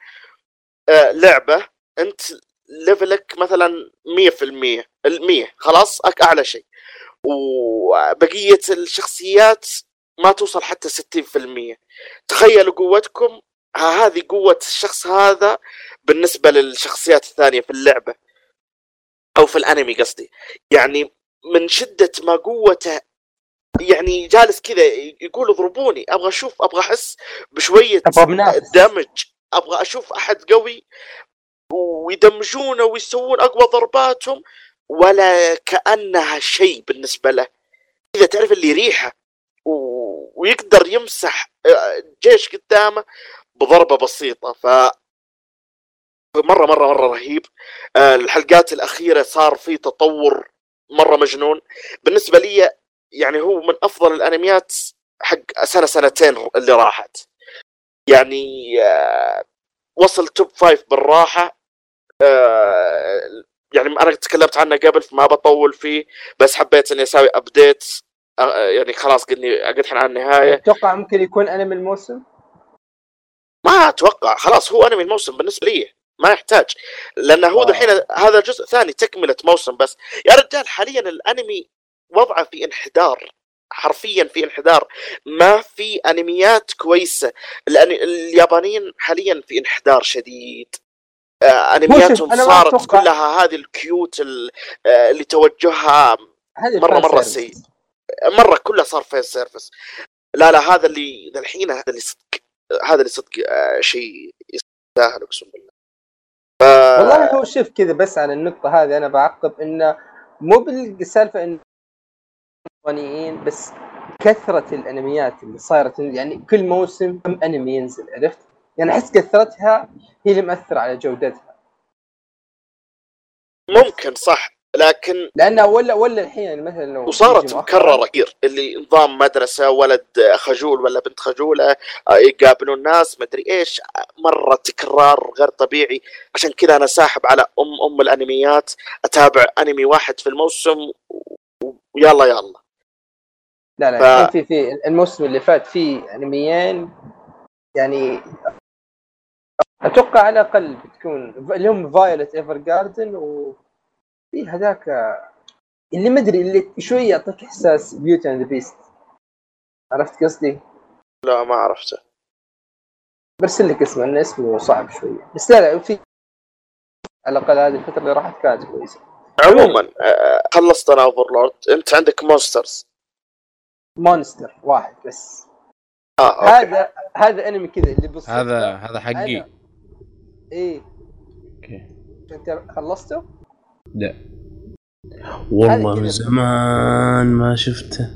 آه، لعبة أنت ليفلك مثلا 100% المية خلاص؟ أك- أعلى شيء. وبقية الشخصيات ما توصل حتى 60% تخيلوا قوتكم هذه قوة الشخص هذا بالنسبة للشخصيات الثانية في اللعبة. أو في الأنمي قصدي. يعني من شدة ما قوته يعني جالس كذا يقول اضربوني أبغى أشوف أبغى أحس منافس دمج أبغى أشوف أحد قوي ويدمجونه ويسوون أقوى ضرباتهم ولا كأنها شيء بالنسبة له. إذا تعرف اللي ريحه و- ويقدر يمسح آه، جيش قدامه بضربة بسيطة ف مرة مرة مرة رهيب. آه، الحلقات الأخيرة صار في تطور مرة مجنون. بالنسبة لي يعني هو من أفضل الأنميات حق سنة سنتين اللي راحت. يعني آه، وصل top five بالراحة. آه، يعني أنا تكلمت عنه قبل فما بطول فيه بس حبيت إني أسوي update يعني خلاص قدني قد الحين على النهاية. أتوقع ممكن يكون أنمي الموسم. ما أتوقع. خلاص هو أنمي الموسم بالنسبة لي ما يحتاج. لأنه هو. الحين هذا جزء ثاني تكملة موسم بس. يا رجال حاليا الأنمي وضعه في انحدار. حرفيا في انحدار. ما في أنميات كويسة. لأن اليابانيين حاليا في انحدار شديد. آه، أنمياتهم صارت كلها هذه ال cute ال- آه، اللي توجهها مرة service. سيء. مرة كلها صار fan service لا لا هذا اللي الحين هذا اللي هذا اللي صدق آه، شيء يستاهل أقسم بالله. ف... والله هو شوف كذا بس على النقطة هذه أنا بعقب إنه مو بالسالفة إن يابانيين بس كثرة الأنميات اللي صايرة يعني كل موسم كم أنمي ينزل عرفت؟ يعني أحس كثرتها هي اللي مأثرة على جودتها. ممكن صح. لكن لأنه ولا ولا الحين يعني مثلا لو وصارت مكررة كثير اللي نظام مدرسة ولد خجول ولا بنت خجولة آه، يقابلون ناس مدري إيش مرة تكرار غير طبيعي. عشان كذا أنا ساحب على ام أم الأنميات أتابع أنمي واحد في الموسم و- ويلا يلا. لا لا ف- في في الموسم اللي فات في أنميين يعني أتوقع على الأقل بتكون اللي هم Violet Evergarden وفي هذاك اللي ما أدري اللي شوي يعطيك إحساس Beauty and Beast عرفت قصدي؟ لا ما عرفته. برسل لك اسمه لأن اسمه صعب شوية. بس لا لا في على الأقل هذه الفترة اللي راحت كانت كويسة. عموما آه، خلصت أنا Overlord أنت عندك Monsters Monster واحد بس. آه okay. هذا هذا أنمي كذا اللي بالصدفه هذا هذا حقي. إيه. okay. أنت خلصته؟ لا. والله. من زمان ما شفته.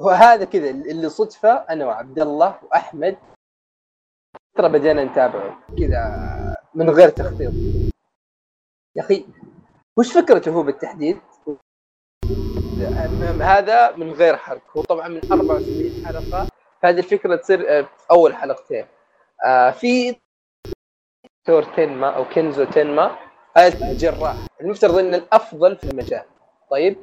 هو هذا كذا اللي صدفة أنا وعبد الله وأحمد. ترى بدينا نتابعه. كذا من غير تخطيط. يا أخي وش فكرته هو بالتحديد؟ هذا من غير حرق. هو طبعا من 74 حلقة. فهذه الفكرة تصير آه، في أول حلقتين. آه في دكتور تنما أو كنزو تنما. الجراح المفترض انه الأفضل في المجال. طيب؟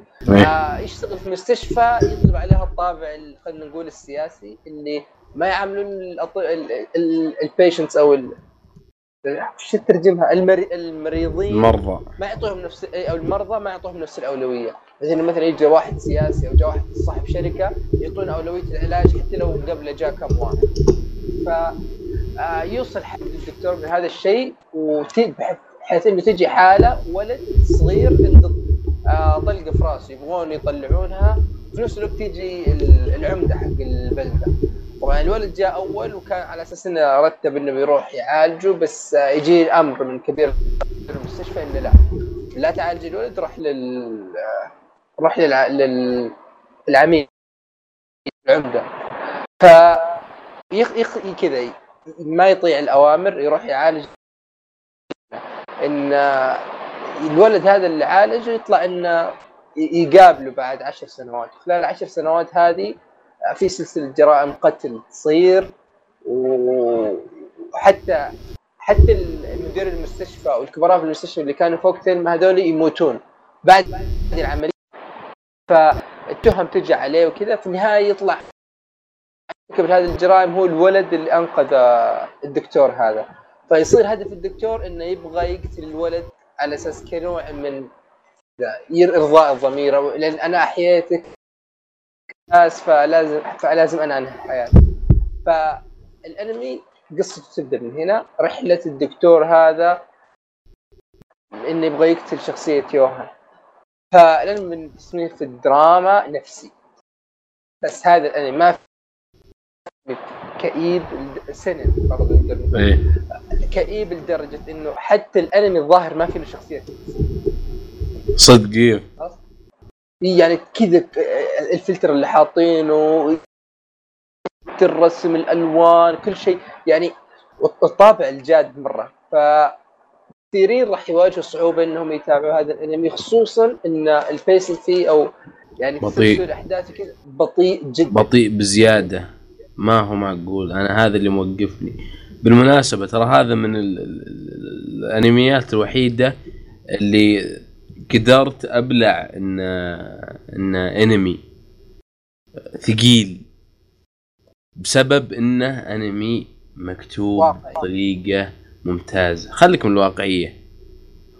آه يشتغل في مستشفى يطلب عليها الطابع ال- خلينا نقول السياسي اللي ما يعاملون البيشنتس أو ال- شو ترجمها المري... المريضين. المرضى. ما يعطوهم نفس إيه، أو المرضى ما يعطوهم نفس الأولوية. مثلا مثلا يجي واحد سياسي أو جاء واحد صاحب شركة يعطونه أولوية العلاج حتى لو قبله جاء كم واحد. ف آه، يوصل حد الدكتور من هذا الشيء بحيث إنه تجي حالة ولد صغير عنده آه، طلقه في راسه يبغون يطلعونها في نفس الوقت تيجي العمدة حق البلدة. طبعا الولد جاء أول وكان على أساس إنه رتب إنه بيروح يعالجه بس يجي أمر من كبير المستشفى إنه لا. لا تعالج الولد روح لل روح للع... لل العميد العمدة. ف يخ... يخ... كذا ما يطيع الأوامر يروح يعالج إن الولد هذا اللي عالجه يطلع إنه يقابله بعد عشر سنوات. خلال العشر سنوات هذه في سلسلة جرائم قتل تصير وحتى حتى مدير المستشفى والكبراء في المستشفى اللي كانوا فوق تلم هذول يموتون بعد العملية. فالتهم تجي عليه وكذا في النهاية يطلع. مرتكب هذه الجرائم هو الولد اللي أنقذ الدكتور هذا. فيصير هدف الدكتور إنه يبغى يقتل الولد على أساس كنوع من إرضاء الضمير. لأن أنا أحييتك ناس فلازم فلازم أنا أنهي حياتي. فالأنمي قصته تبدأ من هنا. رحلة الدكتور هذا إنه يبغى يقتل شخصية يوهان. فالأنمي من تصنيف الدراما نفسي. بس هذا الأنمي ما في كئيب سنن برضه إيه. كئيب لدرجة إنه حتى الأنمي الظاهر ما في له شخصية صدقيه يعني كذا الفلتر اللي حاطينه الرسم الألوان كل شيء. يعني الطابع الجاد مرة. ف كثيرين راح يواجهوا صعوبة إنهم يتابعوا هذا الأنمي خصوصا إن الفيسل فيه أو يعني بطيء. الأحداث كذا بطيء جدا. بطيء بزيادة. ما هو معقول أنا هذا اللي موقفني. بالمناسبة ترى هذا من الأنميات الوحيدة اللي قدرت أبلع إن إن أنمي ثقيل بسبب إنه أنمي مكتوب بطريقة ممتازة. خليك من الواقعية.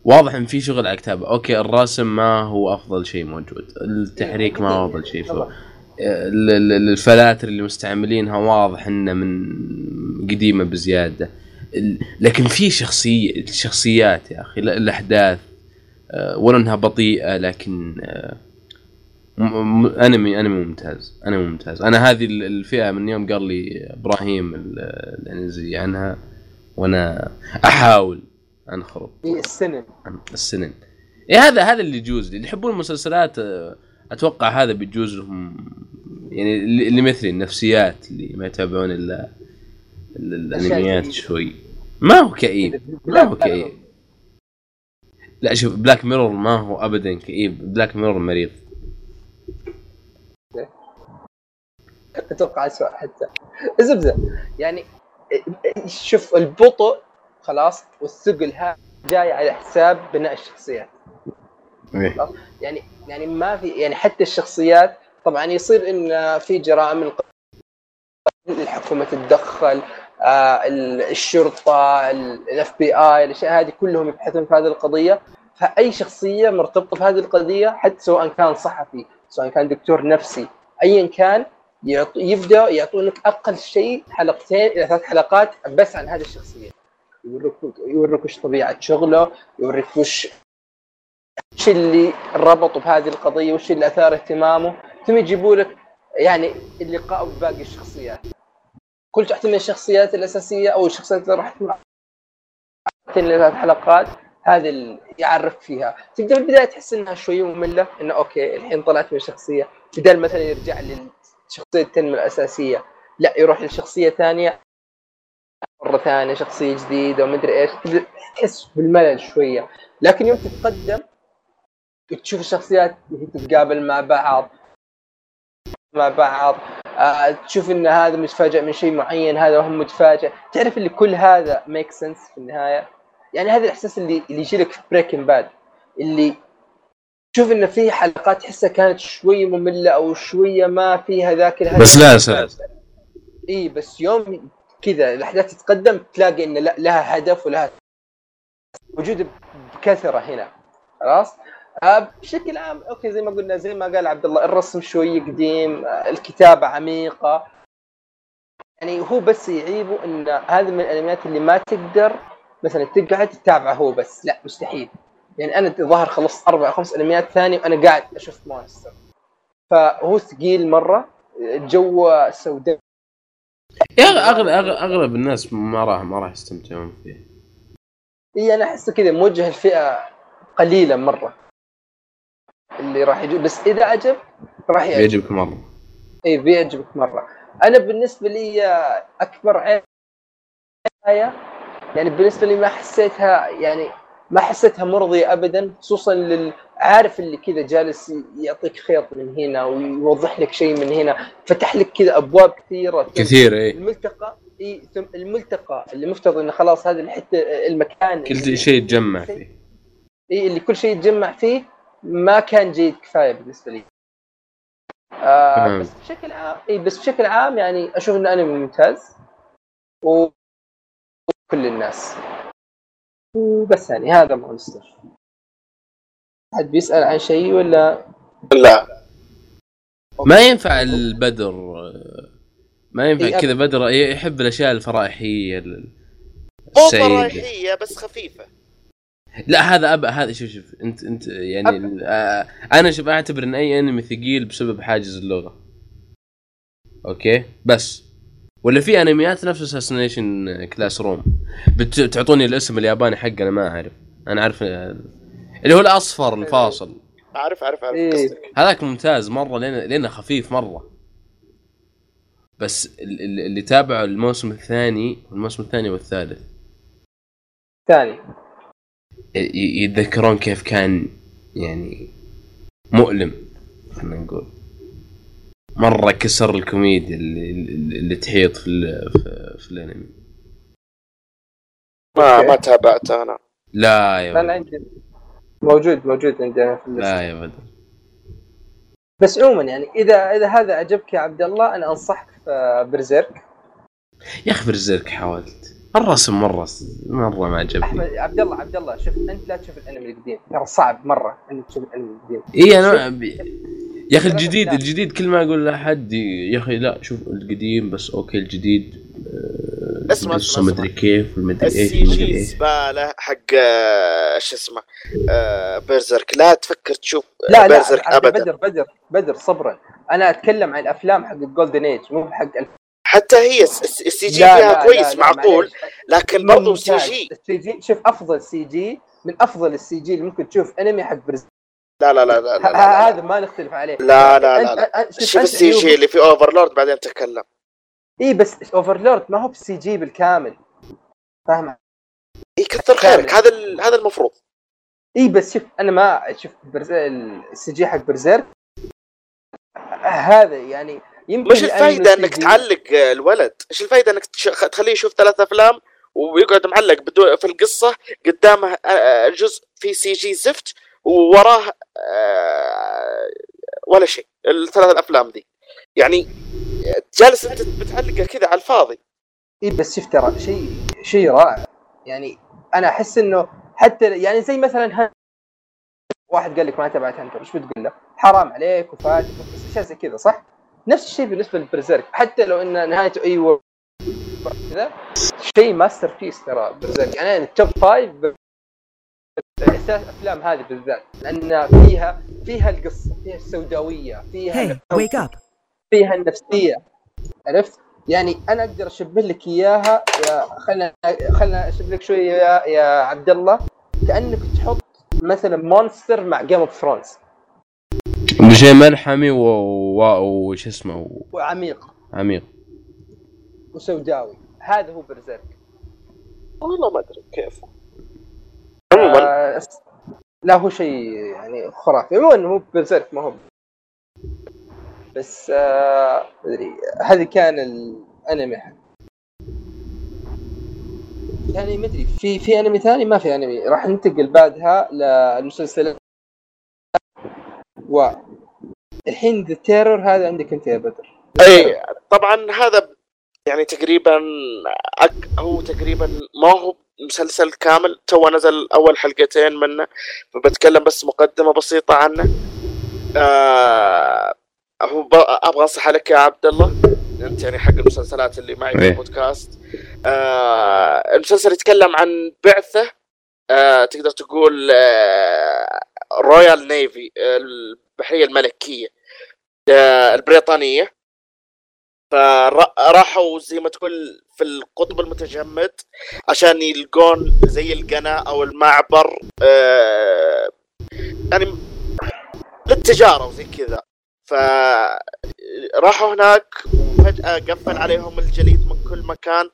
واضح إن في شغل على كتابه أوكي الرسم ما هو أفضل شيء موجود. التحريك ما هو أفضل شيء. الفلاتر اللي مستعملينها واضح إنه من قديمة بزيادة. لكن في شخصيه الشخصيات يا أخي الأحداث آه، ولو إنها بطيئة لكن آه، انمي انمي ممتاز انمي ممتاز. أنا هذه الفئة من يوم قال لي إبراهيم الانجليزي عنها وأنا أحاول أنخرط. السنن. السنن. إيه هذا هذا اللي يجوز لي. اللي يحبون المسلسلات آه، أتوقع هذا بيجوز لهم يعني اللي مثلي النفسيات اللي ما يتابعون الا الأنميات شوي. ما هو كئيب ما هو كئيب. لا شوف Black Mirror ما هو ابدا كئيب Black Mirror مريض. أتوقع اسوء حتى. زبده يعني شوف البطء خلاص والثقل هذا جاي على حساب بناء الشخصيات. إيه. يعني يعني ما في يعني حتى الشخصيات طبعا يصير إن في جرائم الحكومة تتدخل آه الشرطة الأف بي آي الأشياء هذه كلهم يبحثون في هذه القضية. فأي شخصية مرتبطة بهذه القضية حتى سواء كان صحفي سواء كان دكتور نفسي ايا كان يبدأ يعطونك أقل شيء حلقتين إلى ثلاث حلقات بس عن هذه الشخصية. يوريك يوريك وش طبيعة شغله يوريك وش وش اللي ربطه بهذه القضية؟ وش اللي أثار اهتمامه؟ ثم يجيبوا لك يعني اللقاء بباقي الشخصيات. كل واحدة من الشخصيات الأساسية أو الشخصيات اللي راح ثلاث حلقات هذه اللي يعرف فيها. تبدا في البداية تحس إنها شوية مملة إنه أوكي الحين طلعت من شخصية. بدل مثلا يرجع للشخصيه التنميه الأساسية لا يروح لشخصية ثانية مرة ثانية شخصية جديدة ومدري إيش. تحس بالملل شوية. لكن يوم تتقدم تشوف الشخصيات تتقابل مع بعض مع بعض آه، تشوف إن هذا متفاجئ من شيء معين هذا هم متفاجئ. تعرف اللي كل هذا make sense في النهاية؟ يعني هذا الإحساس اللي اللي يجي لك في Breaking Bad اللي تشوف إن في حلقات تحسها كانت شوية مملة أو شوية ما فيها ذاك بس لا سهل إي بس يوم كذا الأحداث تتقدم تلاقي إن لها هدف ولها وجود بكثرة هنا. خلاص؟ بشكل عام أوكي زي ما قلنا زي ما قال عبد الله الرسم شوي قديم آه، الكتابة عميقة. يعني هو بس يعيبه إن هذا من الأنميات اللي ما تقدر مثلا تقعد تتابعه هو بس. لا مستحيل. يعني أنا الظاهر خلصت أربع خمس أنميات ثانية وأنا قاعد أشوف مونستر. فهو ثقيل مرة جو سوداء. يا أغلب أغلب, الناس ما راح ما راح يستمتعون فيه. إي أنا أحسه كذا موجه لفئه قليلة مرة. اللي راح يجي بس إذا عجب راح يعجب بيعجبك مرة. اي بيعجبك مرة. أنا بالنسبة لي أكبر عيب يعني بالنسبة لي ما حسيتها يعني ما حسيتها مرضية ابدا خصوصا لل عارف اللي كذا جالس يعطيك خيط من هنا ويوضح لك شيء من هنا فتح لك كذا أبواب كثيرة كثير اي الملتقى إي ثم الملتقى اللي مفترض إنه خلاص هذا الحتة المكان كل شيء يتجمع فيه. إي اللي كل شيء يتجمع فيه ما كان جيد كفاية بالنسبة لي. آه. بس بشكل عام إي بس بشكل عام يعني أشوف إنه أنمي ممتاز. و كل الناس. وبس يعني هذا مونستر. حد بيسأل عن شيء ولا؟ لا. ما ينفع البدر ما ينفع إي، كذا بدر يحب الأشياء الفرائحية ال- مو. فرايحيه بس خفيفة. لا هذا ابى هذا شوف شوف أنت أنت يعني آه أنا شوف أعتبر إن أي أنمي ثقيل بسبب حاجز اللغة. okay؟ بس. ولا في أنميات نفس Assassination Classroom بتعطوني الاسم الياباني حقه أنا ما أعرف. أنا عارف آه، اللي هو الأصفر الفاصل. أعرف أعرف أعرف. إيه. قصدك. هذاك ممتاز مرة لأنه لأنه خفيف مرة. بس ال- ال- اللي تابعوا الموسم الثاني والموسم الثاني والثالث. ثاني. يتذكرون كيف كان يعني مؤلم خلينا نقول. مرة كسر الكوميديا اللي, اللي تحيط في ال- في, في الانمي. ما. ما تابعت أنا. لا يا أنا. عندي. موجود موجود عندنا في الليست. لا يا بدر. بس عموما يعني اذا إذا هذا عجبك يا عبد الله أنا أنصحك في برزيرك. يا أخي برزيرك حاولت. الرسم مرة مرة ما عجبني. أحمد عبد الله عبد الله شوف أنت لا تشوف الأنمي القديم. ترى صعب مرة إنك تشوف الأنمي القديم. إي أنا ب... يا أخي الجديد الجديد كل ما أقول لأحد يا أخي لا شوف القديم بس أوكي الجديد آه، اسمع، قصة اسمع، مدري كيف والمدري إيش السي والمدري جي إيش. زبالة حق آه، شو اسمه آه، بيرزرك لا تفكر تشوف لا لا بيرزرك عبد- ابدا. بدر بدر بدر صبرا. أنا أتكلم عن الافلام حق ال Golden Age مو حق. حتى هي الس- الس- ال CG فيها كويس لا، لا، معقول. لكن برضو سي. جي السي جي شوف أفضل سي جي من أفضل السي جي اللي ممكن تشوف أنمي حق Berserk لا لا لا لا, هذا ما نختلف عليه. لا لا لا, لا. شوف ال CG اللي في Overlord بعدين تكلم. إي بس Overlord ما هو بال CG بالكامل. فاهم؟ اي كثر خيرك. هذا هذا المفروض. إي بس شوف أنا ما شوف. ال CG حق برزيرك هذا يعني يمكن مش الفايدة إنك تعلق آه، الولد إيش الفايدة إنك تش- تخليه يشوف ثلاث أفلام ويقعد معلق بدو في القصة قدامه آه، آه، جزء في CG زفت ووراه ولا شيء الثلاث الأفلام دي يعني جالس أنت بتعلقه كذا على الفاضي اي بس شوف ترى شيء شيء رائع يعني أنا أحس إنه حتى يعني زي مثلا. واحد قال لك ما تابعت هنتر إيش بتقول له؟ حرام عليك وفاتك أشياء زي كذا صح؟ نفس الشيء بالنسبة للبرزيرك حتى لو إن نهايته أيوه كذا شيء masterpiece ترى برزيرك. يعني ال top five أساس أفلام هذه بالذات. لأن فيها فيها القصة فيها السوداوية فيها Hey, wake up. فيها النفسية. عرفت؟ يعني أنا أقدر أشبه لك إياها يا خلنا خلنا أشبه لك شوية يا, يا عبد الله. كأنك تحط مثلا Monster مع Game of Thrones بشيء ملحمي و... و... وش اسمه وعميق. عميق. وسوداوي. هذا هو برزيرك. والله ما أدري كيف عموما. آه لا هو شيء يعني خرافي. عموما هو برزيرك ما هو. بس آه أدري. هذه كان الانمي يعني ما أدري. في في أنمي ثاني؟ ما في أنمي. راح ننتقل بعدها للمسلسلات و الحين The Terror هذا عندك انت يا بدر. اي طبعا هذا يعني تقريبا أك هو تقريبا ما هو مسلسل كامل تو نزل أول حلقتين منه. فبتكلم بس مقدمة بسيطة عنه. آه هو ب... أبغى انصح لك يا عبد الله. أنت يعني حق المسلسلات اللي معي في إيه. البودكاست. آه المسلسل يتكلم عن بعثة. آه تقدر تقول آه Royal Navy البحرية الملكية آه البريطانية. فراحوا زي ما تقول في القطب المتجمد عشان يلقون زي القنا أو المعبر آه يعني للتجارة وزي كذا. فراحوا هناك وفجأة قفل عليهم الجليد من كل مكان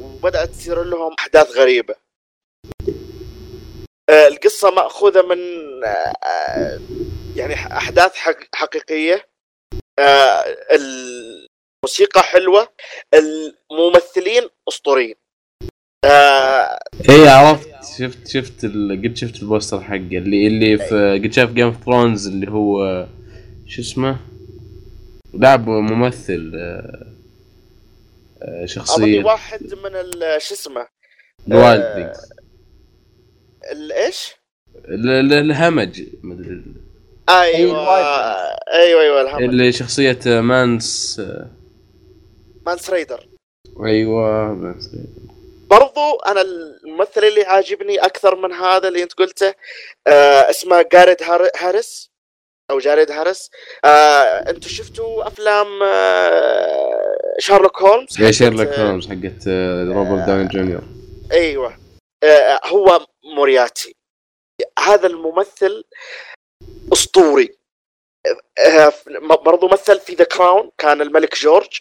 وبدأت تصير لهم أحداث غريبة. آه، القصة مأخوذة من آه، يعني أحداث حق- حقيقية. آه، الموسيقى حلوة. الممثلين أسطوريين. آه، إيه عرفت شفت شفت ال... قد شفت ال poster حقه اللي اللي في قد شاف Game of Thrones اللي هو شو اسمه؟ لاعب ممثل آه، آه، شخصية. واحد من ال- شو اسمه؟ ال wild آه، الايش؟ الهمج مدري أيوه ال wild أيوه أيوه الهم اللي شخصية مانس آه، مانس رايدر. أيوه مانس. برضو أنا الممثل اللي عاجبني أكثر من هذا اللي أنت قلته آه اسمه جاريد هار- هاريس أو جاريد هاريس. آه أنتم شفتوا أفلام آه شارلوك هولمز يا حقت- شيرلوك هولمز حقت آه، روبرت داوني جونيور. أيوه. آه هو مورياتي. هذا الممثل أسطوري. آه برضو مثل في ذا كراون كان الملك جورج.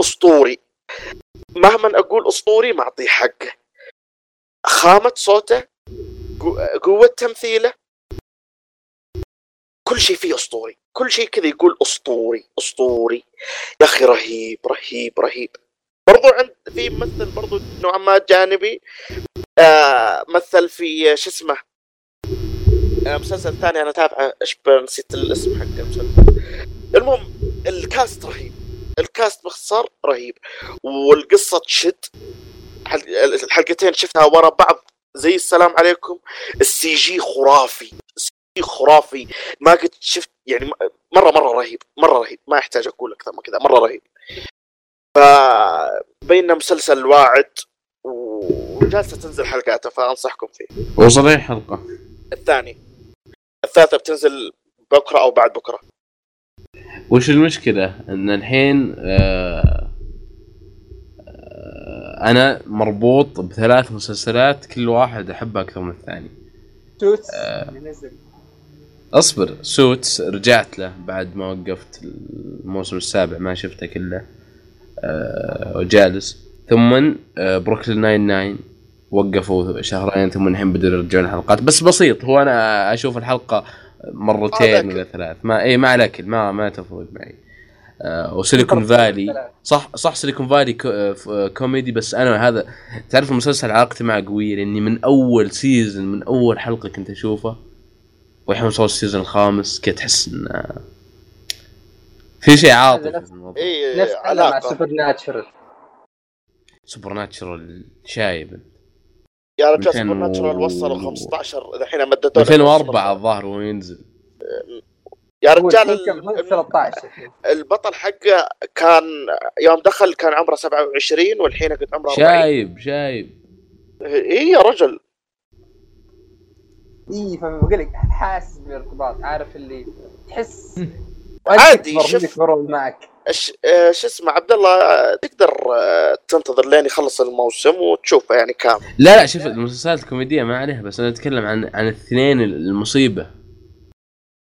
أسطوري. مهما أقول أسطوري ما أعطيه حقه. خامة صوته قو- قوة تمثيله. كل شيء فيه أسطوري. كل شيء كذا يقول أسطوري أسطوري. يا أخي رهيب رهيب رهيب. برضو عند في ممثل برضو نوعا ما جانبي. آه مثل في شو اسمه؟ آه مسلسل ثاني أنا تابعه إيش نسيت الاسم حق المسلسل. المهم ال cast رهيب. ال cast باختصار رهيب. والقصة تشد. حل- الحلقتين شفتها ورا بعض. زي السلام عليكم. السي جي خرافي. السي جي خرافي. ما قد شفت يعني مرة مرة رهيب. مرة رهيب. ما يحتاج أقول أكثر من كذا. مرة رهيب. فبيبان مسلسل واعد. وجالسة تنزل حلقاته فانصحكم فيه. وصل اي حلقة. الثاني. الثالثة بتنزل بكرة أو بعد بكرة. وش المشكلة؟ إن الحين آه آه أنا مربوط بثلاث مسلسلات كل واحد أحبه أكثر من الثاني. سوتس اللي نزل أصبر. سوتس رجعت له بعد ما وقفت الموسم السابع ما شفته كله. آه وجالس. ثم آه Brooklyn Nine-Nine وقفوا شهرين ثم الحين بدوا يرجعون الحلقات. بس بسيط هو أنا أشوف الحلقة مرتين. ولا ثلاث. ما اي ما على ما ما تفرق معي. آه و Silicon Valley. صح صح Silicon Valley آه، ف- آه، كوميدي. بس أنا هذا تعرف المسلسل علاقتي معه قوية؟ لأني من أول season من أول حلقة كنت أشوفه والحين وصل ال season الخامس كنت أحس إن في شيء عاطفي في الموضوع. اي نفس مع علاقة. سوبر ناتشرال سوبر ناتشرال شايب يا رجال 200 سوبر ناتشرال وصلوا 15 الحين مددوا 2004 الظاهر وهو ينزل. يا رجال الحين كم؟ ال- 13 البطل حقه كان يوم دخل كان عمره 27 والحين قد عمره 40 شايب شايب. إي يا رجل. إي فبقول لك حاسس بالارتباط عارف اللي تحس. عادي، شوف. معك. شو اسمه عبد الله تقدر آه، تنتظر لين يخلص الموسم وتشوفه يعني كامل. لا لا شوف المسلسلات الكوميدية ما عليها بس أنا أتكلم عن عن الاثنين المصيبة.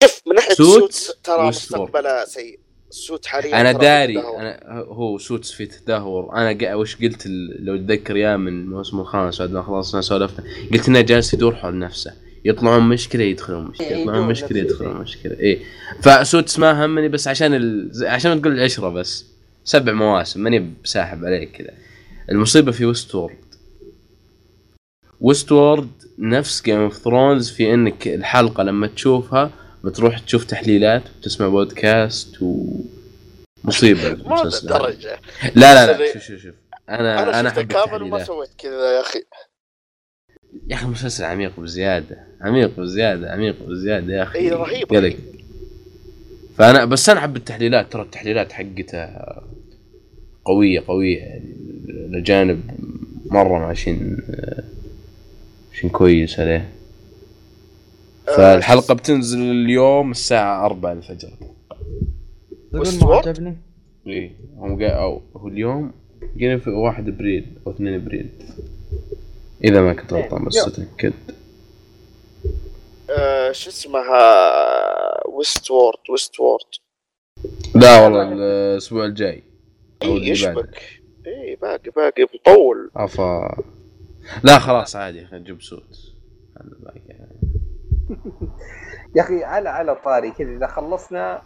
شوف من ناحية سوتس سوتس ترى. مستقبله سيء. السوتس حاليا أنا داري. أنا هو سوتس في تدهور. أنا قا- وش قلت ال- لو تذكر يا من الموسم الخامس بعد ما خلصنا سولفنا. قلت إنه جالس يدور حول نفسه. يطلعون مشكلة يدخلون مشكلة إيه، يطلعون مشكلة يدخلون. مشكلة. اي ف Suits ما همني بس عشان ال... عشان تقول العشرة بس. سبع مواسم ماني بساحب عليك كذا. المصيبة في Westworld Westworld نفس Game of Thrones في إنك الحلقة لما تشوفها بتروح تشوف تحليلات وتسمع بودكاست و... مصيبة مو. للدرجة. لا لا لا شوف شوف شوف. أنا أنا أحب كامل وما سويت كذا يا أخي. يا أخي المسلسل عميق بزيادة عميق بزيادة عميق بزيادة يا أخي. اي رهيب قلق فأنا بس أنا أحب التحليلات ترى التحليلات حقتها قوية قوية. يعني الأجانب مرة ماشيين ماشيين كويس عليه. فالحلقة بتنزل اليوم الساعة 4 الفجر. تقول ما؟ عجبني إيه هم قا- أو هو اليوم قلنا في 1 ابريل أو 2 ابريل إذا ما كنت غلطان بس. أتأكد. آه شو اسمها؟ Westworld Westworld. لا والله الأسبوع الجاي اي يشبك. اي باقي باقي مطول. افا لا خلاص عادي خلينا نجيب صوت. هذا باقي. يعني. يا أخي على على طاري كذا إذا خلصنا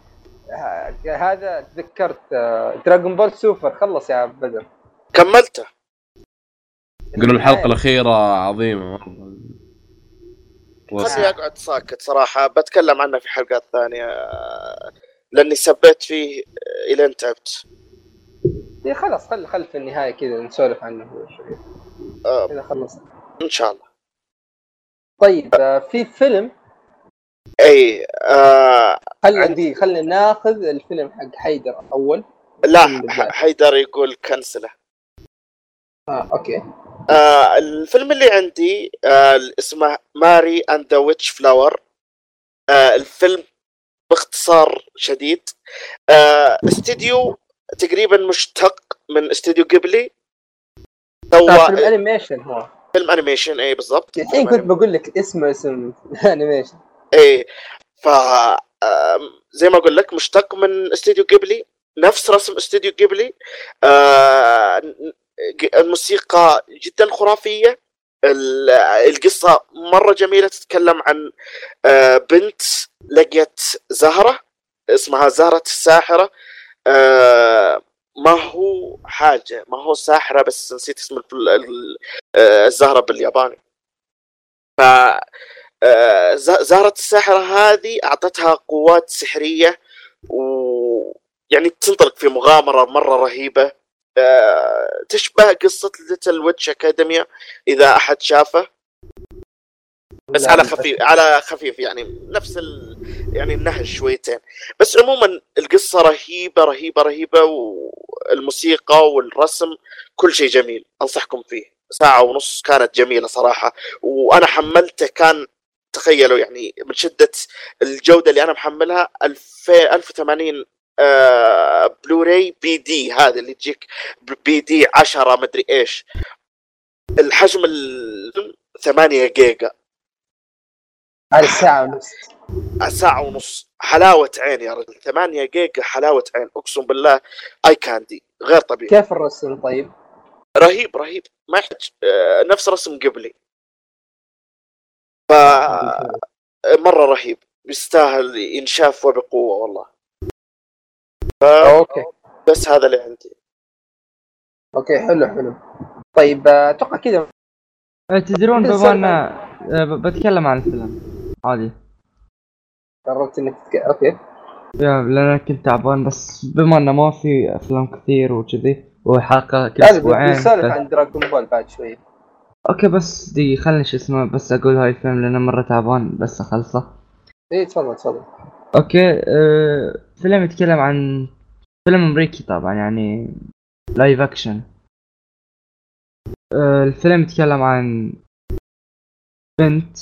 هذا تذكرت Dragon Ball Super خلص يا بدر كملته. يقولون الحلقة الأخيرة عظيمة. مره خلني أقعد ساكت صراحة. بتكلم عنه في حلقات ثانية. لأني سبيت فيه الين تعبت. إيه خلاص خل خل في النهاية كذا نسولف عنه شوي. آه، إذا خلصنا إن شاء الله. طيب آه، في فيلم؟ إي آه خلينا خلينا ناخذ الفيلم حق حيدر أول. لا حيدر يقول كنسله. آه okay. آه الفيلم اللي عندي آه اسمه Mary and the Witch's Flower آه الفيلم باختصار شديد. آه استديو تقريبا مشتق من استديو قبلي. آه سوى فيلم animation هو. فيلم animation اي بالضبط. الحين كنت بقول لك اسمه اسم animation إيه ف زي ما أقول لك مشتق من استديو قبلي. نفس رسم استديو قبلي. آه، الموسيقى جدا خرافية. ال- القصة مرة جميلة تتكلم عن آه، بنت لقيت زهرة اسمها زهرة الساحرة. آه، ما هو حاجة ما هو ساحرة بس نسيت اسم آه، الزهرة بالياباني. ف زهرة الساحرة هذه أعطتها قوات سحرية ويعني تنطلق في مغامرة مرة رهيبة. تشبه قصة Little Witch Academia إذا أحد شافه. بس على خفيف على خفيف يعني نفس ال... يعني النهج شويتين. بس عموما القصة رهيبة رهيبة رهيبة والموسيقى والرسم كل شيء جميل. أنصحكم فيه. ساعة ونص كانت جميلة صراحة. وأنا حملته كان تخيلوا يعني من شدة الجودة اللي أنا محملها 1000 1080 آه Blu-ray BD هذا اللي تجيك BD 10 مدري إيش. الحجم ال 8 جيجا. هذه الساعة ونص. ساعة ونص. حلاوة عين يا رجل. 8 جيجا حلاوة عين. أقسم بالله eye candy غير طبيعي. كيف الرسم طيب؟ رهيب رهيب. ما يحتاج آه، نفس رسم قبلي. ف مرة رهيب. يستاهل ينشاف وبقوة والله. Okay. بس هذا اللي عندي. Okay حلو حلو. طيب آه، أتوقع كذا. تدرون بس بما ان أه، ب- بتكلم عن الفيلم. عادي. قررت إنك تك... okay. يا لأن كنت تعبان بس بما إنه ما في أفلام كثير وكذي وحلقه كل أسبوعين بنسولف بس- عن Dragon Ball بعد شوي. Okay بس دي خلني شو اسمه بس أقول هاي الفيلم لأنه مرة تعبان بس أخلصه. إيه تفضل تفضل. Okay أه فيلم يتكلم عن فيلم أمريكي طبعا يعني live action أه الفيلم يتكلم عن بنت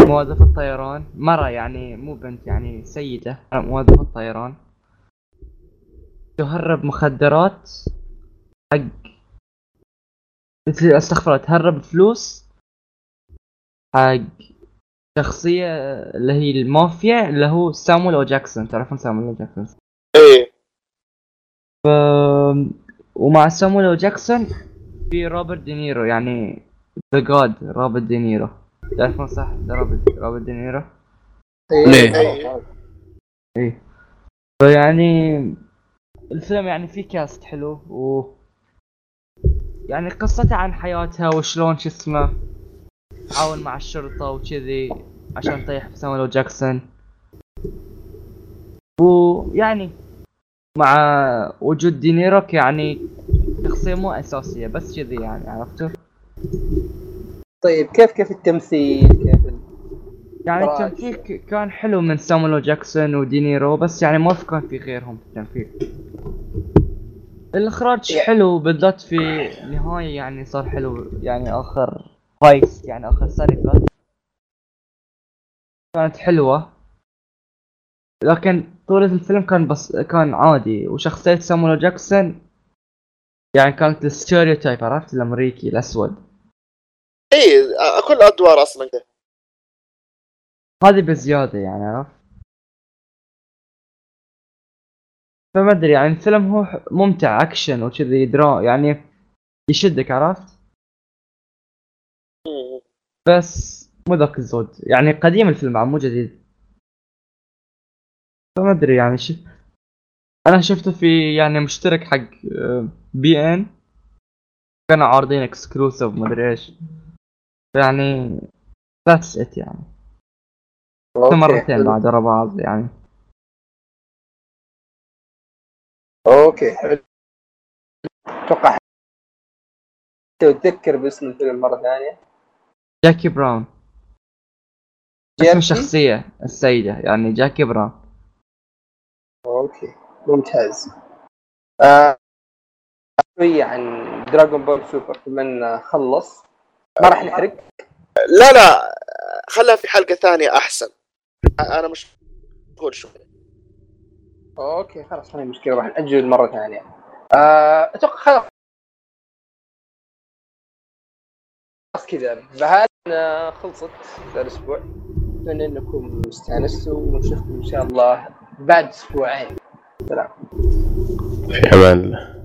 موظفة طيران مرة يعني مو بنت يعني سيدة موظفة طيران تهرب مخدرات حق أستغفر الله تهرب فلوس حق شخصية اللي هي المافيا اللي هو سامويل إل جاكسون. تعرفون سامويل إل جاكسون؟ إيه. ف... ومع سامويل إل جاكسون في روبرت دينيرو يعني the god روبرت دينيرو. تعرفون صح؟ روبرت روبرت دينيرو؟ ليه؟ خلاص. إيه. فيعني الفيلم يعني فيه cast حلو و يعني قصته عن حياتها وشلون شو اسمه. تعاون مع الشرطة وكذي عشان تطيح سامويل جاكسون ويعني مع وجود دينيرو يعني شخصية مو أساسية بس كذي يعني عرفتوا؟ طيب كيف كيف التمثيل كيف. يعني. التمثيل كان حلو من سامويل إل جاكسون ودينيرو بس يعني ما في كان في غيرهم في التمثيل الإخراج يعني- حلو بالذات في النهاية يعني صار حلو يعني آخر فايس يعني آخر سرقة كانت. حلوة. لكن طول الفيلم كان بس كان عادي. وشخصية سامويل إل جاكسون يعني كانت ال stereotype عرفت؟ الأمريكي الأسود. اي كل الادوار أصلا. كده هذه بزيادة يعني عرفت؟ فما أدري يعني الفيلم هو ممتع أكشن وكذي درا يعني يشدك عرفت. بس مو ذاك الزود. يعني قديم الفيلم عم مو جديد. فما أدري يعني ش... أنا شفته في يعني مشترك حق بي إن. كانوا عارضين exclusive ما أدري إيش. يعني that's it يعني. okay، مرتين. بعد ورا بعض يعني. okay حلو. أتوقع تتذكر باسم الفيلم مرة ثانية. جاكي براون. أسم؟ الشخصية السيدة يعني جاكي براون. okay ممتاز. آه شوية عن دراغون بول سوبر بما خلص. ما راح نحرق؟ لا لا خلها في حلقة ثانية أحسن. أنا مش بقول شوي. أوكي خلاص ما هي مشكلة راح نأجل مرة ثانية. آه خلاص. خلاص كذا بهذا خلصت ذا الأسبوع. أتمنى أنكم استأنستوا ونشوفكم إن شاء الله بعد أسبوعين. سلام. في أمان الله